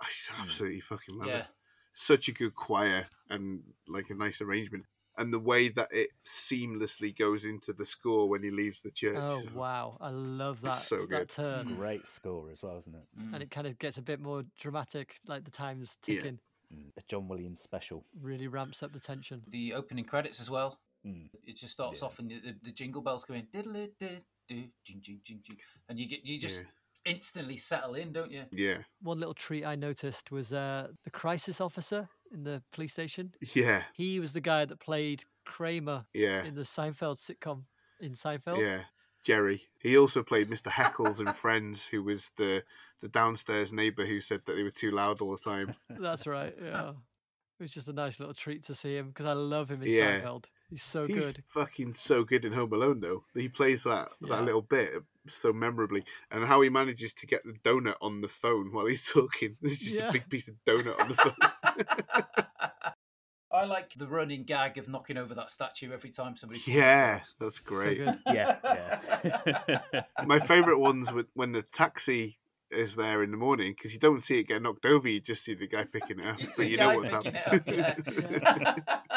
I just absolutely fucking love Yeah. it. Such a good choir and like a nice arrangement. And the way that it seamlessly goes into the score when he leaves the church. Oh wow, I love that So that good. turn, Great score as well, isn't it? Mm. and it kind of gets a bit more dramatic, like the time's Yeah. ticking. Mm, A John Williams special. Really ramps up the tension. The opening credits as well. Mm. It just starts Yeah. off and the, the, the jingle bells go in, diddle-it-did-do, jing, jing, jing, jing, and you get you just instantly settle in, don't you? Yeah. One little treat I noticed was uh, the crisis officer in the police station. Yeah. He was the guy that played Kramer Yeah. in the Seinfeld sitcom in Seinfeld. Yeah. Jerry. He also played Mr. Heckles in Friends, who was the, the downstairs neighbour who said that they were too loud all the time. That's right. Yeah. It was just a nice little treat to see him because I love him in Yeah. Seinfeld. He's so He's good. fucking so good in Home Alone, though. He plays that Yeah. that little bit so memorably, and how he manages to get the donut on the phone while he's talking. It's just Yeah. a big piece of donut on the phone. I like the running gag of knocking over that statue every time somebody. yeah, across. that's So great. good. Yeah, yeah. My favourite ones with when the taxi is there in the morning because you don't see it get knocked over, you just see the guy picking it up, You so you know what's happening. it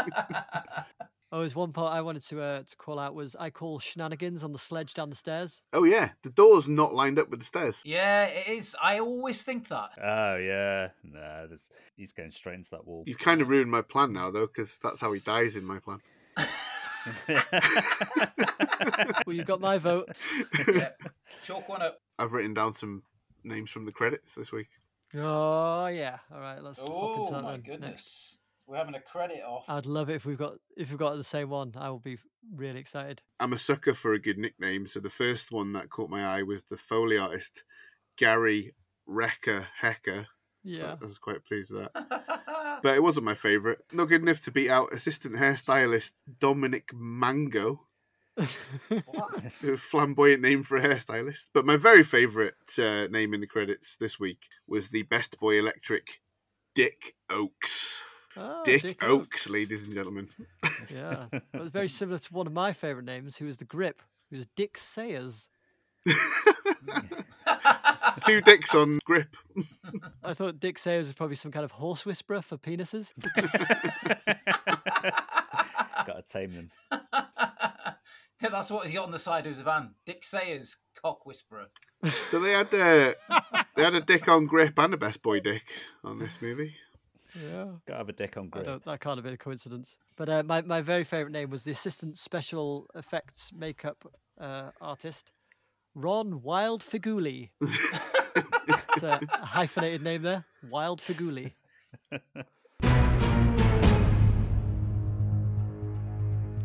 up, Oh, there's one part I wanted to uh, to call out was I call shenanigans on the sledge down the stairs. oh yeah, the door's not lined up with the stairs. yeah, it is. I always think that. oh yeah. Nah, there's, he's going straight into that wall. You've kind of ruined my plan now, though, because that's how he dies in my plan. well, you got my vote. yeah. Chalk one up. I've written down some names from the credits this week. Oh yeah. All right, let's hop Oh into that my then goodness. next. We're having a credit off. I'd love it if we've got if we've got the same one. I will be really excited. I'm a sucker for a good nickname, so the first one that caught my eye was the Foley artist Gary Recker Hecker. Yeah. I was quite pleased with that. But it wasn't my favourite. Not good enough to beat out assistant hairstylist Dominic Mango. what? A flamboyant name for a hairstylist. But my very favourite uh, name in the credits this week was the Best Boy Electric Dick Oaks. Ah, Dick, Oaks, ladies and gentlemen. Yeah. It was very similar to one of my favourite names, who was the grip. Who was Dick Sayers. Two dicks on grip. I thought Dick Sayers was probably some kind of horse whisperer for penises. Gotta tame them. Yeah, That's what he's got on the side of his van. Dick Sayers, cock whisperer. So they had uh, they had a dick on grip and a Best Boy dick on this movie. Yeah. Gotta have a dick on I don't, that can't have been a coincidence. But uh, my, my very favourite name was the assistant special effects makeup uh, artist, Ron Wild Figuli. it's a hyphenated name there. Wild Figuli.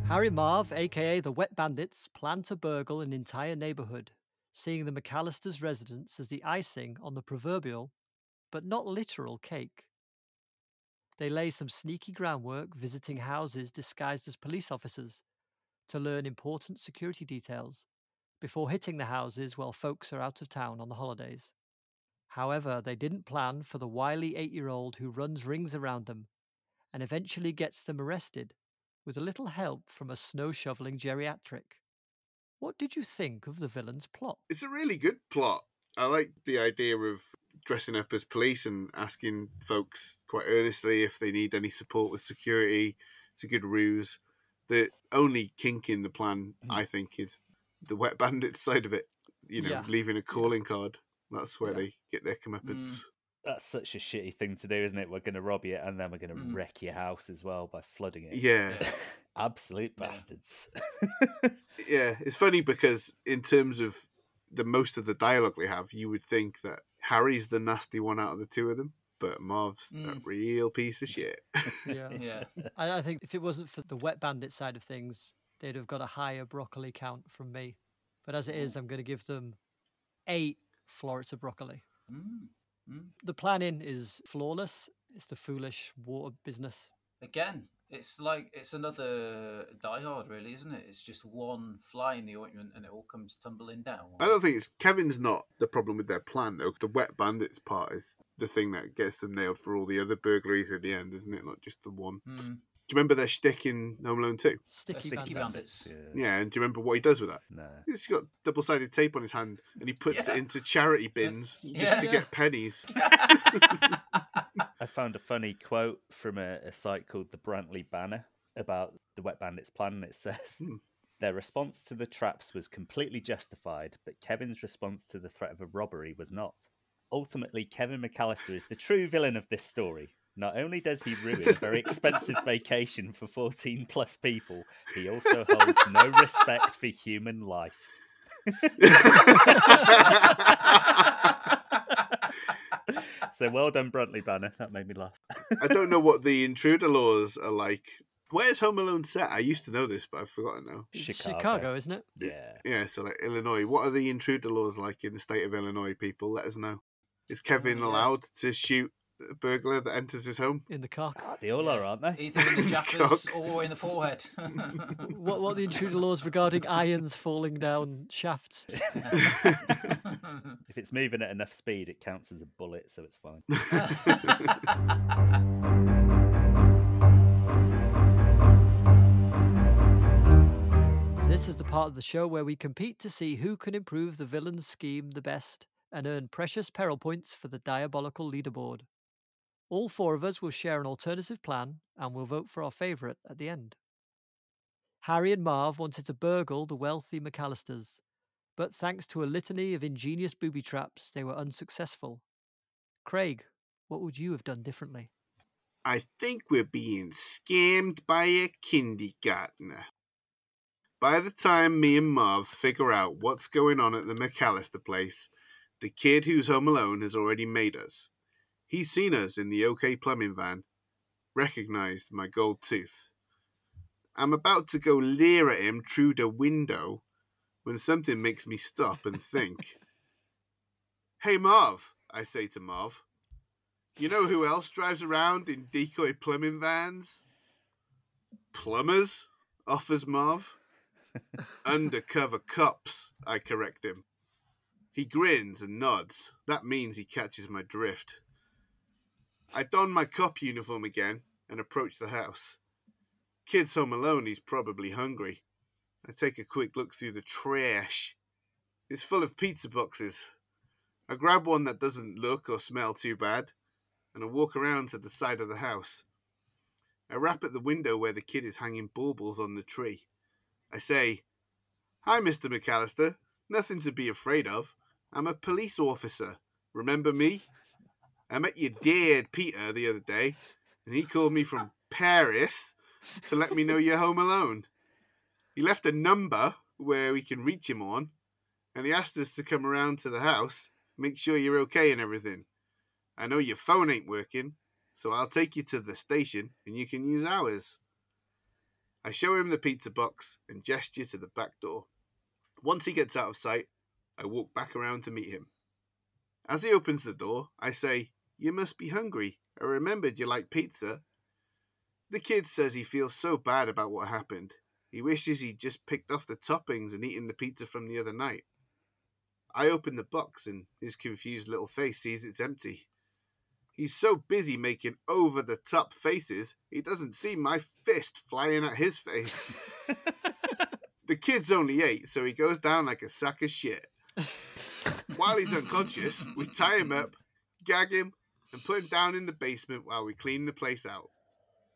Harry Marv, aka the Wet Bandits, plan to burgle an entire neighbourhood, seeing the McCallister's residence as the icing on the proverbial, but not literal, cake. They lay some sneaky groundwork visiting houses disguised as police officers to learn important security details before hitting the houses while folks are out of town on the holidays. However, they didn't plan for the wily eight year old who runs rings around them and eventually gets them arrested with a little help from a snow shoveling geriatric. What did you think of the villain's plot? It's a really good plot. I like the idea of dressing up as police and asking folks quite earnestly if they need any support with security. It's a good ruse. The only kink in the plan, I think, is the wet bandit side of it. You know, Yeah. leaving a calling card. That's where Yeah. they get their comeuppance. That's such a shitty thing to do, isn't it? We're going to rob you and then we're going to Mm. wreck your house as well by flooding it. Yeah. Yeah. Absolute bastards. Yeah, it's funny because in terms of the most of the dialogue they have, you would think that Harry's the nasty one out of the two of them, but Marv's a Mm. real piece of shit. Yeah. Yeah. I, I think if it wasn't for the wet bandit side of things, they'd have got a higher broccoli count from me. But as it is, I'm going to give them eight florets of broccoli. Mm. Mm. The planning is flawless. It's the foolish water business. Again, it's like it's another Die Hard, really, isn't it? It's just one fly in the ointment, and it all comes tumbling down. I don't think it's Kevin's not the problem with their plan though. The wet bandits part is the thing that gets them nailed for all the other burglaries at the end, isn't it? Not just the one. Mm. Do you remember their shtick in Home Alone 2? Sticky, Sticky bandits. bandits. Yeah. Yeah, and do you remember what he does with that? No. He's got double sided tape on his hand and he puts Yeah. it into charity bins just Yeah. to get pennies. I found a funny quote from a, a site called the Brantley Banner about the Wet Bandits plan. And it says Hmm. their response to the traps was completely justified, but Kevin's response to the threat of a robbery was not. Ultimately, Kevin McCallister is the true villain of this story. Not only does he ruin a very expensive vacation for 14 plus people, he also holds no respect for human life. So well done, Bruntley Banner. That made me laugh. I don't know what the intruder laws are like. Where's Home Alone set? I used to know this, but I've forgotten now. Chicago. Chicago, isn't it? Yeah. Yeah, so like Illinois. What are the intruder laws like in the state of Illinois, people? Let us know. Is Kevin oh, yeah. allowed to shoot a burglar that enters his home? In the cock. Ah, they all are, aren't they? Either in the jaffers or in the forehead. What what are the intruder laws regarding irons falling down shafts? If it's moving at enough speed, it counts as a bullet, so it's fine. This is the part of the show where we compete to see who can improve the villain's scheme the best and earn precious peril points for the diabolical leaderboard. All four of us will share an alternative plan and we'll vote for our favourite at the end. Harry and Marv wanted to burgle the wealthy McCallisters, but thanks to a litany of ingenious booby traps, they were unsuccessful. Craig, what would you have done differently? I think we're being scammed by a kindergartner. By the time me and Marv figure out what's going on at the McCallister place, the kid who's home alone has already made us. He's seen us in the OK plumbing van, recognized my gold tooth. I'm about to go leer at him through the window when something makes me stop and think. hey Marv, I say to Marv, you know who else drives around in decoy plumbing vans? Plumbers, offers Marv. Undercover cops, I correct him. He grins and nods. That means he catches my drift. I don my cop uniform again and approach the house. Kid's home alone, he's probably hungry. I take a quick look through the trash. It's full of pizza boxes. I grab one that doesn't look or smell too bad, and I walk around to the side of the house. I rap at the window where the kid is hanging baubles on the tree. I say, Hi, Mr. McCallister. Nothing to be afraid of. I'm a police officer. Remember me? I met your dad, Peter, the other day, and he called me from Paris to let me know you're home alone. He left a number where we can reach him on, and he asked us to come around to the house, make sure you're okay and everything. I know your phone ain't working, so I'll take you to the station and you can use ours. I show him the pizza box and gesture to the back door. Once he gets out of sight, I walk back around to meet him. As he opens the door, I say, You must be hungry. I remembered you like pizza. The kid says he feels so bad about what happened. He wishes he'd just picked off the toppings and eaten the pizza from the other night. I open the box and his confused little face sees it's empty. He's so busy making over the top faces, he doesn't see my fist flying at his face. the kid's only eight, so he goes down like a sack of shit. While he's unconscious, we tie him up, gag him, and put him down in the basement while we clean the place out.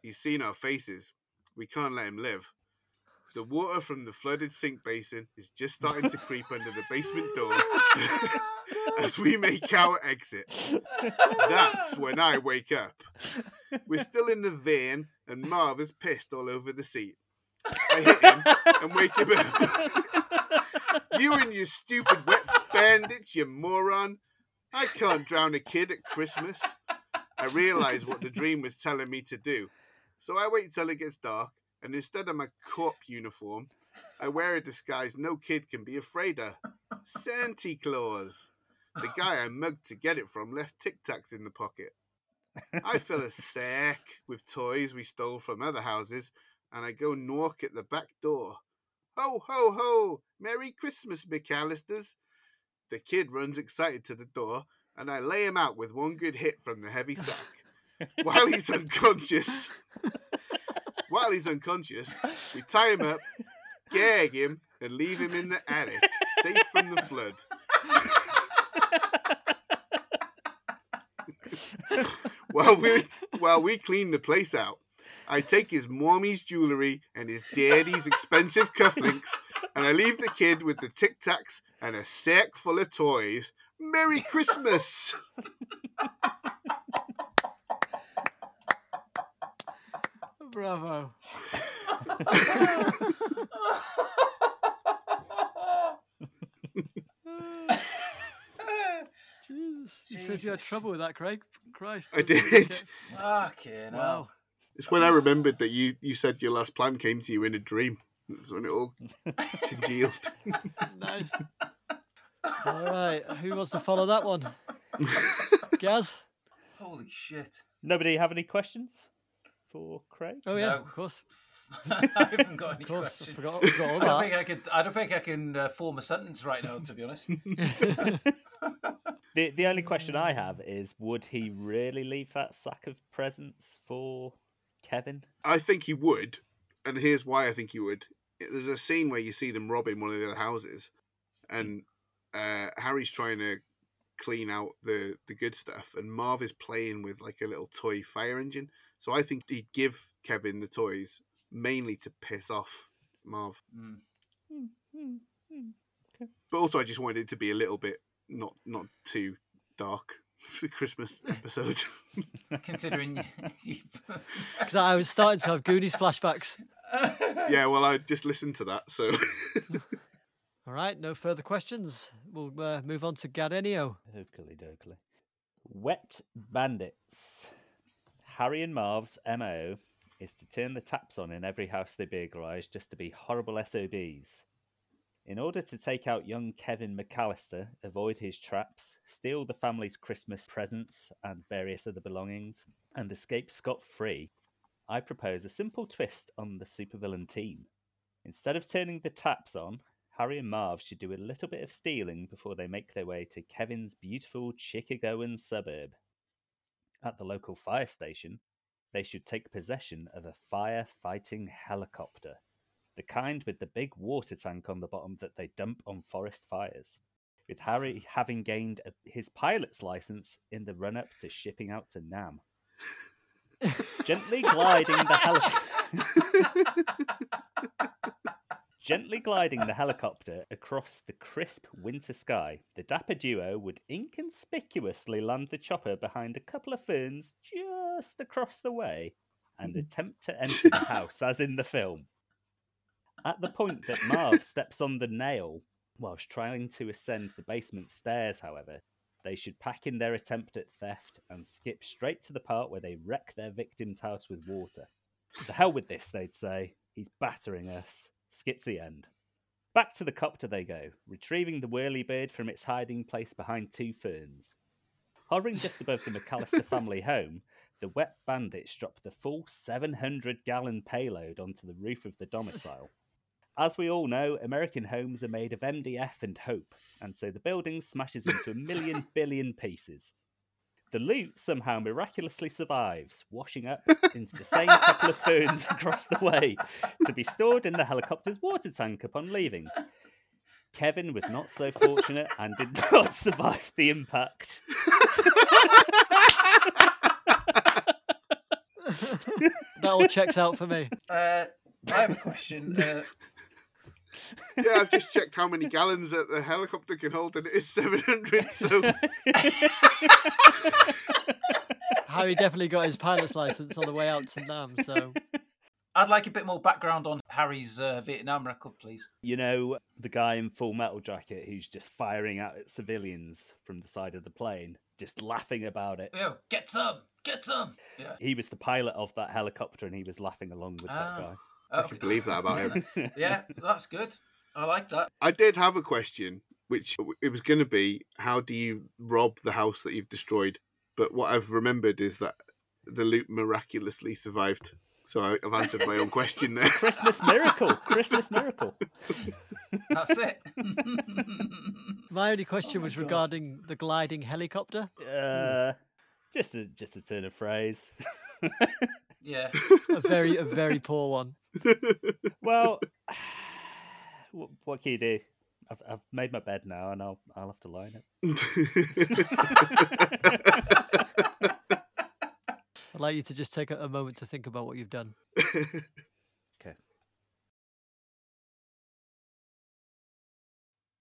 He's seen our faces. We can't let him live. The water from the flooded sink basin is just starting to creep under the basement door as we make our exit. That's when I wake up. We're still in the van, and Marv is pissed all over the seat. I hit him and wake him up. you and your stupid wet bandits, you moron. I can't drown a kid at Christmas. I realise what the dream was telling me to do. So I wait till it gets dark, and instead of my cop uniform, I wear a disguise no kid can be afraid of Santa Claus. The guy I mugged to get it from left Tic Tacs in the pocket. I fill a sack with toys we stole from other houses, and I go knock at the back door. Ho, ho, ho! Merry Christmas, McCallisters! The kid runs excited to the door, and I lay him out with one good hit from the heavy sack. While he's unconscious, while he's unconscious, we tie him up, gag him, and leave him in the attic, safe from the flood. while we while we clean the place out, I take his mommy's jewelry and his daddy's expensive cufflinks, and I leave the kid with the Tic Tacs and a sack full of toys. Merry Christmas! Bravo. Jesus. You said you had Jesus. trouble with that, Craig. Christ. I that's did. okay. Fucking Wow. It's when I remembered that you, you said your last plan came to you in a dream. That's when it all congealed. Nice. All right. Who wants to follow that one? Gaz? Holy shit. Nobody have any questions for Craig? Oh, yeah, No. of course. I haven't got any Of course. I questions. forgot, forgot all I don't that. think I could. I don't think I can uh, form a sentence right now. To be honest, The the only question I have is would he really leave that sack of presents for Kevin? I think he would, and here's why I think he would. There's a scene where you see them robbing one of the other houses, and uh, Harry's trying to clean out the the good stuff, and Marv is playing with like a little toy fire engine. So I think he'd give Kevin the toys mainly to piss off Marv. Mm. But also, I just wanted it to be a little bit not not too dark for the Christmas episode. considering you, Because I was starting to have Goonies flashbacks. Yeah, well, I just listened to that, so All right, no further questions. We'll uh, move on to Gadenio. Oakley dokley. Wet bandits. Harry and Marv's MO is to turn the taps on in every house they burglarise just to be horrible SOBs. In order to take out young Kevin McCallister, avoid his traps, steal the family's Christmas presents and various other belongings, and escape scot free, I propose a simple twist on the supervillain team. Instead of turning the taps on, Harry and Marv should do a little bit of stealing before they make their way to Kevin's beautiful Chicagoan suburb. At the local fire station, they should take possession of a fire fighting helicopter, the kind with the big water tank on the bottom that they dump on forest fires. With Harry having gained his pilot's license in the run up to shipping out to Nam. Gently gliding the helicopter. Gently gliding the helicopter across the crisp winter sky, the dapper duo would inconspicuously land the chopper behind a couple of ferns just across the way and mm. attempt to enter the house as in the film. At the point that Marv steps on the nail whilst trying to ascend the basement stairs, however, they should pack in their attempt at theft and skip straight to the part where they wreck their victim's house with water. The hell with this, they'd say. He's battering us. Skip to the end. Back to the copter they go, retrieving the whirlybird from its hiding place behind two ferns. Hovering just above the McCallister family home, the wet bandits drop the full 700 gallon payload onto the roof of the domicile. As we all know, American homes are made of MDF and hope, and so the building smashes into a million billion pieces. The loot somehow miraculously survives, washing up into the same couple of ferns across the way to be stored in the helicopter's water tank upon leaving. Kevin was not so fortunate and did not survive the impact. That all checks out for me. Uh, I have a question. Uh, yeah, I've just checked how many gallons that the helicopter can hold, and it is 700. So Harry definitely got his pilot's license on the way out to Nam, so I'd like a bit more background on Harry's uh, Vietnam record, please. You know, the guy in full metal jacket who's just firing out at civilians from the side of the plane, just laughing about it. Yo, get some, get some. Yeah. He was the pilot of that helicopter and he was laughing along with that Ah. guy. I can believe that about him. yeah, that's good. I like that. I did have a question, which it was going to be how do you rob the house that you've destroyed? But what I've remembered is that the loot miraculously survived. So I- I've answered my own question there. Christmas miracle! Christmas miracle! That's it. my only question my was God. regarding the gliding helicopter. Uh, just a just a turn of phrase. Yeah. A very, a very poor one. well, what, what can you do? I've, I've made my bed now, and I'll I'll have to lie in it. I'd like you to just take a, a moment to think about what you've done. Okay.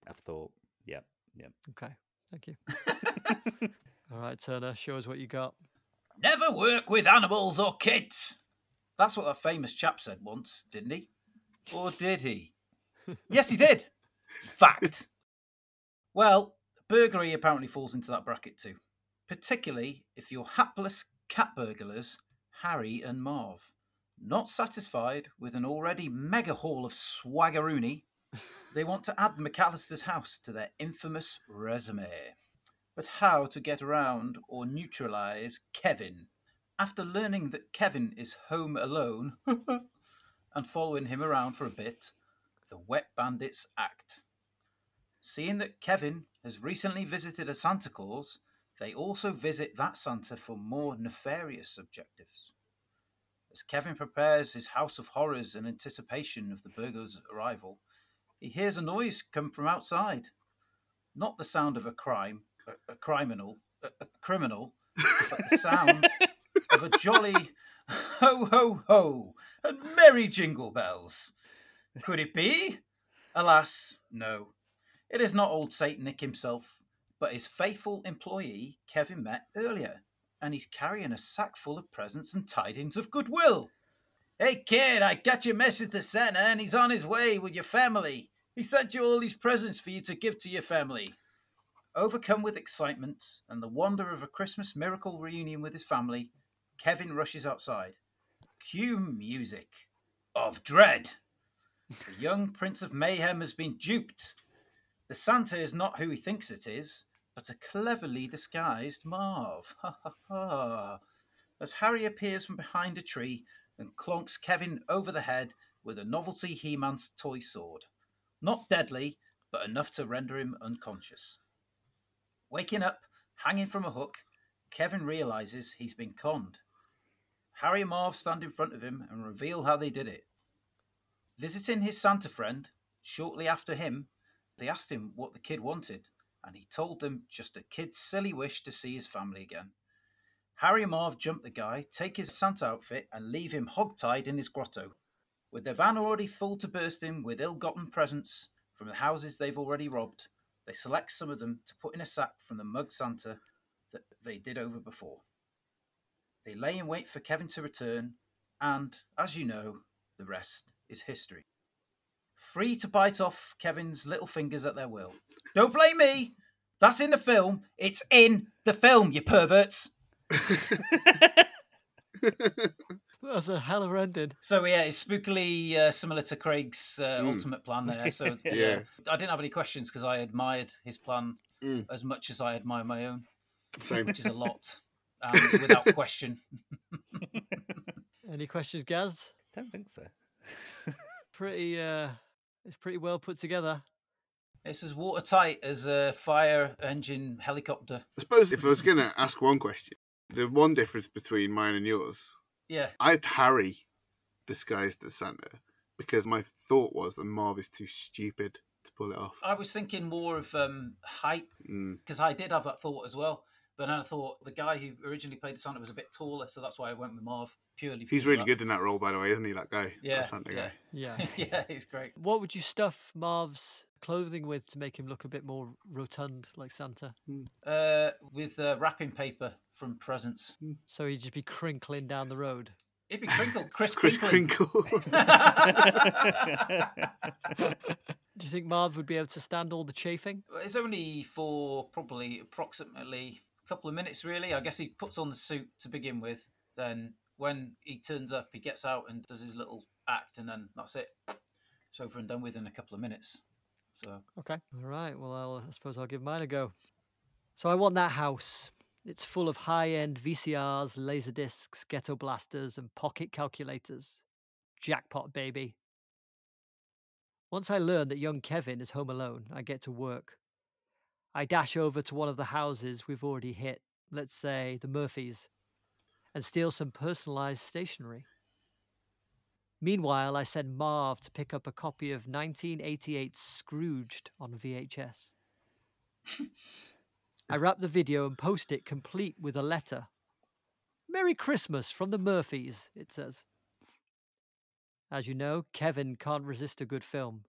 I've thought. Yep. Yep. Okay, thank you. All right, Turner, show us what you got. Never work with animals or kids. That's what that famous chap said once, didn't he? Or did he? yes, he did. Fact. Well, burglary apparently falls into that bracket too, particularly if you're hapless cat burglars, Harry and Marv. Not satisfied with an already mega haul of swaggeroony, they want to add McCallister's house to their infamous resume. But how to get around or neutralize Kevin? After learning that Kevin is home alone and following him around for a bit, the Wet Bandits act. Seeing that Kevin has recently visited a Santa Claus, they also visit that Santa for more nefarious objectives. As Kevin prepares his house of horrors in anticipation of the burglar's arrival, he hears a noise come from outside. Not the sound of a crime, a, a criminal, a, a criminal, but the sound of a jolly ho ho ho and merry jingle bells. Could it be? Alas, no. It is not old Saint Nick himself, but his faithful employee Kevin met earlier, and he's carrying a sack full of presents and tidings of goodwill. Hey kid, I got your message to Santa and he's on his way with your family. He sent you all these presents for you to give to your family. Overcome with excitement and the wonder of a Christmas miracle reunion with his family, Kevin rushes outside. Cue music of dread. The young Prince of Mayhem has been duped. The Santa is not who he thinks it is, but a cleverly disguised Marv. Ha ha ha. As Harry appears from behind a tree and clonks Kevin over the head with a novelty He Man's toy sword. Not deadly, but enough to render him unconscious. Waking up, hanging from a hook, Kevin realizes he's been conned. Harry and Marv stand in front of him and reveal how they did it. Visiting his Santa friend, shortly after him, they asked him what the kid wanted, and he told them just a kid's silly wish to see his family again. Harry and Marv jump the guy, take his Santa outfit, and leave him hogtied in his grotto. With their van already full to bursting with ill gotten presents from the houses they've already robbed, they select some of them to put in a sack from the mug Santa that they did over before. They lay in wait for Kevin to return, and, as you know, the rest is history. Free to bite off Kevin's little fingers at their will. Don't blame me! That's in the film. It's in the film, you perverts! That's a hell of a ending. So yeah, it's spookily uh, similar to Craig's uh, Mm. ultimate plan there. So yeah. Yeah. I didn't have any questions because I admired his plan Mm. as much as I admire my own, Same. which is a lot, um, without question. Any questions, Gaz? Don't think so. Pretty, uh, it's pretty well put together. It's as watertight as a fire engine helicopter. I suppose if I was going to ask one question, the one difference between mine and yours, Yeah, I had Harry disguised as Santa because my thought was that Marv is too stupid to pull it off. I was thinking more of um, height Mm. because I did have that thought as well. But then I thought the guy who originally played the Santa was a bit taller, so that's why I went with Marv purely. He's really that. good in that role, by the way, isn't he? That guy, Yeah, that Santa yeah. guy. Yeah. yeah, he's great. what would you stuff Marv's clothing with to make him look a bit more rotund like Santa? Uh, with uh, wrapping paper from presents. So he'd just be crinkling down the road. It'd be crinkled, Chris, Chris Crinkling. Crinkle. Do you think Marv would be able to stand all the chafing? It's only for probably approximately a couple of minutes, really. I guess he puts on the suit to begin with. Then when he turns up, he gets out and does his little act, and then that's it. It's over and done with in a couple of minutes. So Okay. All right. Well, I'll, I suppose I'll give mine a go. So I want that house. It's full of high end VCRs, laser discs, ghetto blasters, and pocket calculators. Jackpot, baby. Once I learn that young Kevin is home alone, I get to work. I dash over to one of the houses we've already hit, let's say the Murphys, and steal some personalized stationery. Meanwhile, I send Marv to pick up a copy of 1988's Scrooged on VHS. I wrap the video and post it complete with a letter. Merry Christmas from the Murphys, it says. As you know, Kevin can't resist a good film,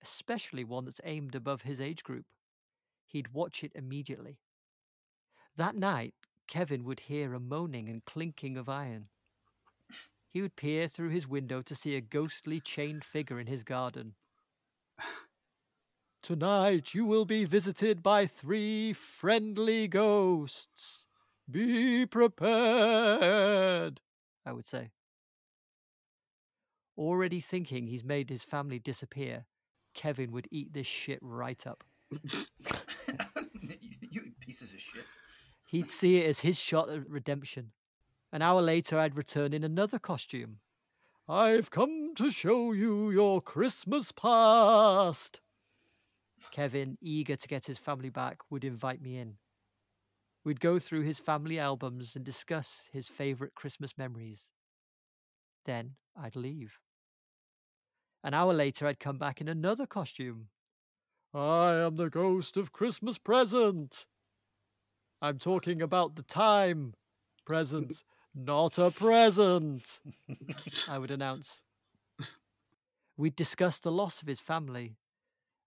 especially one that's aimed above his age group. He'd watch it immediately. That night, Kevin would hear a moaning and clinking of iron. He would peer through his window to see a ghostly chained figure in his garden. Tonight you will be visited by three friendly ghosts. Be prepared, I would say. Already thinking he's made his family disappear, Kevin would eat this shit right up. you, pieces of shit. He'd see it as his shot at redemption. An hour later, I'd return in another costume. I've come to show you your Christmas past. Kevin, eager to get his family back, would invite me in. We'd go through his family albums and discuss his favourite Christmas memories. Then I'd leave. An hour later, I'd come back in another costume. I am the ghost of Christmas present. I'm talking about the time present, not a present, I would announce. We'd discuss the loss of his family,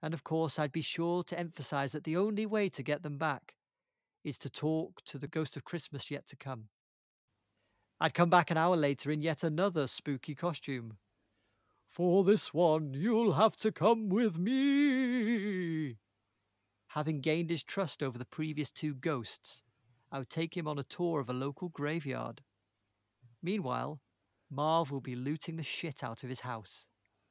and of course, I'd be sure to emphasize that the only way to get them back is to talk to the ghost of Christmas yet to come. I'd come back an hour later in yet another spooky costume. For this one, you'll have to come with me. Having gained his trust over the previous two ghosts, I would take him on a tour of a local graveyard. Meanwhile, Marv will be looting the shit out of his house.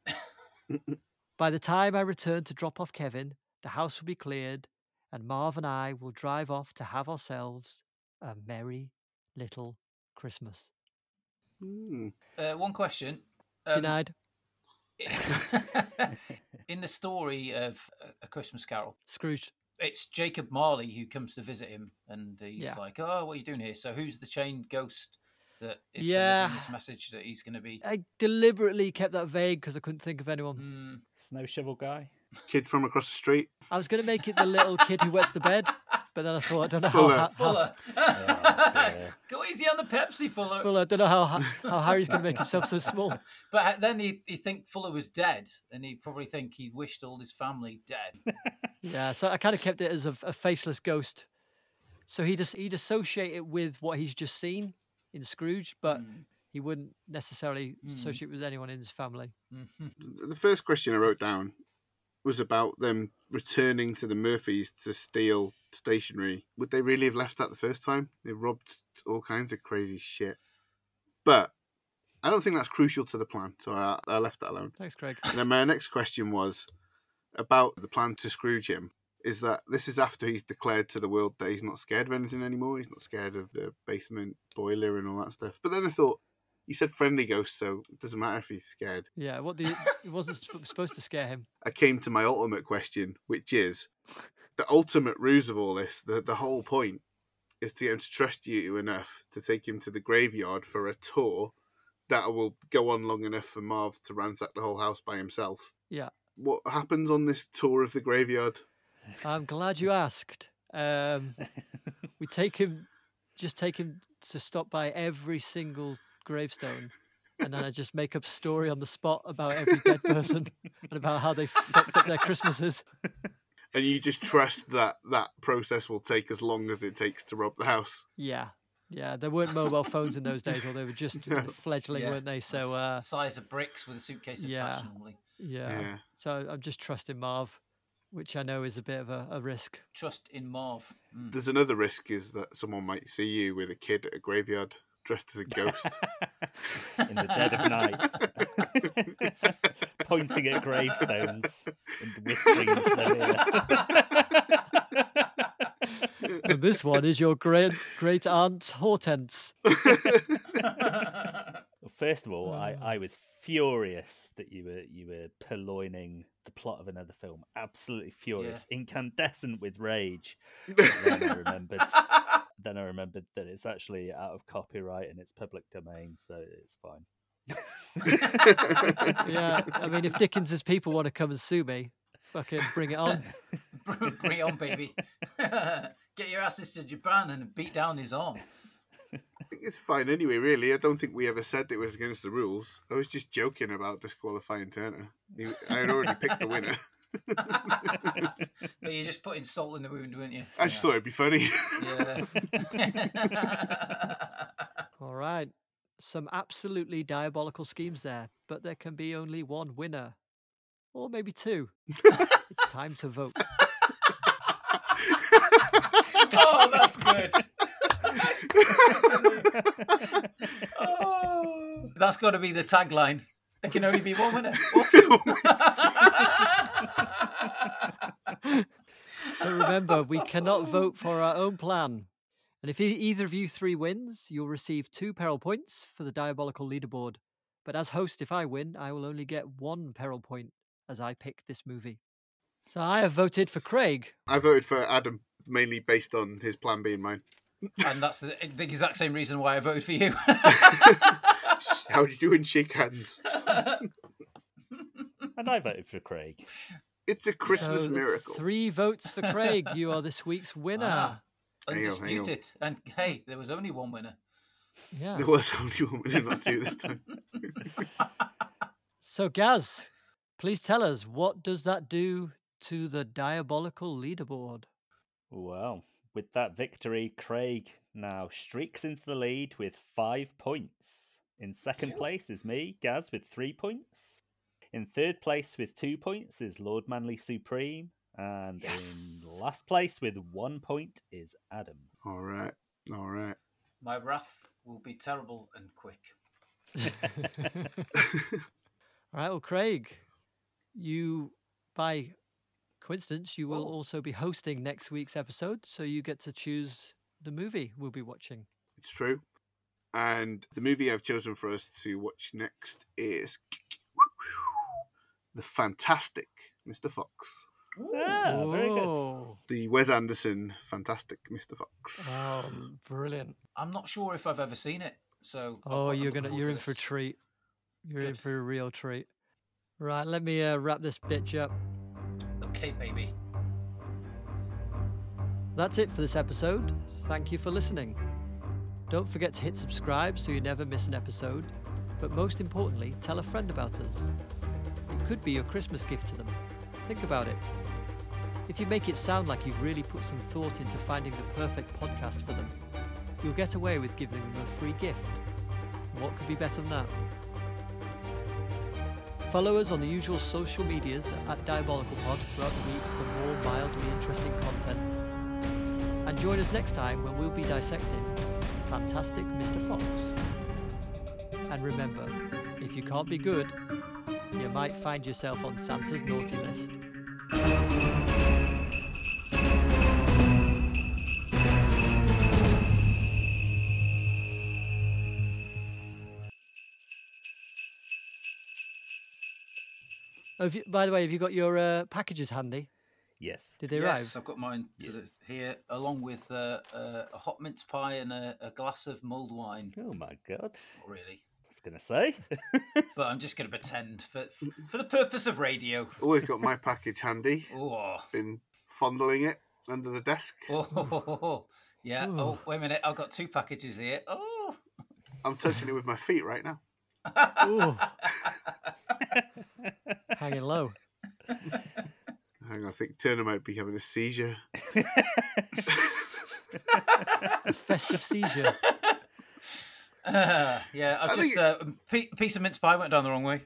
By the time I return to drop off Kevin, the house will be cleared, and Marv and I will drive off to have ourselves a merry little Christmas. Hmm. Uh, one question. Um, Denied. in the story of A- A Christmas Carol, Scrooge. it's Jacob Marley who comes to visit him, and he's Yeah. like, "Oh, what are you doing here?" So, who's the chained ghost that is Yeah. delivering this message that he's going to be? I deliberately kept that vague because I couldn't think of anyone. Mm, Snow shovel guy. Kid from across the street. I was going to make it the little kid who wets the bed, but then I thought, I don't know Fuller. how, how, Fuller, yeah. go easy on the Pepsi, Fuller. Fuller, I don't know how, how Harry's going to make himself so small. But uh, then he he think Fuller was dead, and he'd probably think he wished all his family dead. Yeah, so I kind of kept it as a, a faceless ghost. So he'd, he'd associate it with what he's just seen in Scrooge, but Mm, he wouldn't necessarily Mm. associate with anyone in his family. mhm. The first question I wrote down was about them returning to the Murphys to steal stationery. Would they really have left that the first time? They robbed all kinds of crazy shit. But I don't think that's crucial to the plan, so I, I left that alone. Thanks, Craig. And then my next question was about the plan to Scrooge him. Is that this is after he's declared to the world that he's not scared of anything anymore? He's not scared of the basement boiler and all that stuff. But then I thought, he said friendly ghost, so it doesn't matter if he's scared. Yeah, what do you, it wasn't supposed to scare him. I came to my ultimate question, which is the ultimate ruse of all this. The the whole point is to get him to trust you enough to take him to the graveyard for a tour that will go on long enough for Marv to ransack the whole house by himself. Yeah. What happens on this tour of the graveyard? I'm glad you asked. Um, we take him, just take him to stop by every single gravestone, and then I just make up a story on the spot about every dead person and about how they fucked up their Christmases. And you just trust that that process will take as long as it takes to rob the house. Yeah, yeah. There weren't mobile phones in those days, or they were just fledgling, Yeah, weren't they? So, uh, size of bricks with a suitcase yeah. attached normally. yeah. Yeah. So I'm just trusting Marv, which I know is a bit of a, a risk. Trust in Marv. Mm. There's another risk is that someone might see you with a kid at a graveyard dressed as a ghost. In the dead of night. Pointing at gravestones and whispering into their ear. and this one is your great great aunt Hortense. Well, First of all, I, Mm. I was furious that you were you were purloining the plot of another film. Absolutely furious, incandescent with rage. Then I remembered. then I remembered that it's actually out of copyright and it's public domain, so it's fine. Yeah, I mean, if Dickens's people want to come and sue me, fucking bring it on. Bring it on, baby. Get your asses to Japan and beat down his arm. I think it's fine anyway, really. I don't think we ever said it was against the rules. I was just joking about disqualifying Turner. I had already picked the winner. but you're just putting salt in the wound, weren't you? I just thought it'd be funny. Yeah. All right. Some absolutely diabolical schemes there, but there can be only one winner. Or maybe two. it's time to vote. oh, that's good. Oh, that's got to be the tagline. There can only be one winner. Or two. But remember, we cannot vote for our own plan. And if e- either of you three wins, you'll receive two peril points for the diabolical leaderboard. But as host, if I win, I will only get one peril point as I pick this movie. So I have voted for Craig. I voted for Adam mainly based on his plan being mine. And that's the, the exact same reason why I voted for you. How do you do in shake hands? And I voted for Craig. It's a Christmas So miracle. Three votes for Craig. You are this week's winner. Ah, Hang on, hang on. undisputed. And hey, there was only one winner. Yeah. There was only one winner, not two this time. So Gaz, please tell us what does that do to the diabolical leaderboard? Well, with that victory, Craig now streaks into the lead with five points. In second place is me, Gaz, with three points. In third place with two points is Lord Manly Supreme. And Yes. in last place with one point is Adam. All right. All right. My wrath will be terrible and quick. All right, well, Craig, you, by coincidence, you will Oh. also be hosting next week's episode, so you get to choose the movie we'll be watching. It's true. And the movie I've chosen for us to watch next is The Fantastic Mr. Fox. Ah, very good. The Wes Anderson Fantastic Mr. Fox. oh, brilliant! I'm not sure if I've ever seen it, so. Oh, you're gonna, you're to in for a treat. You're in for a real treat. Right, let me uh, wrap this bitch up. Okay, baby. That's it for this episode. Thank you for listening. Don't forget to hit subscribe so you never miss an episode. But most importantly, tell a friend about us. It could be your Christmas gift to them. Think about it. If you make it sound like you've really put some thought into finding the perfect podcast for them, you'll get away with giving them a free gift. What could be better than that? Follow us on the usual social medias at Diabolical Pod throughout the week for more mildly interesting content. And join us next time when we'll be dissecting Fantastic Mr. Fox. And remember, if you can't be good, you might find yourself on Santa's naughty list. Have you, by the way, have you got your uh, packages handy? Yes. Did they yes, arrive? I've got mine to this here, along with uh, uh, a hot mince pie and a, a glass of mulled wine. Oh my god. Not really, I was going to say. but I'm just going to pretend for for the purpose of radio. Oh, I've got my package handy. Oh, Been fondling it under the desk. oh, yeah. Ooh. Oh, wait a minute. I've got two packages here. Oh, I'm touching it with my feet right now. Ooh. Hanging low. Hang on, I think Turner might be having a seizure. A festive seizure. yeah. I I've think just uh, a pe- piece of mince pie went down the wrong way.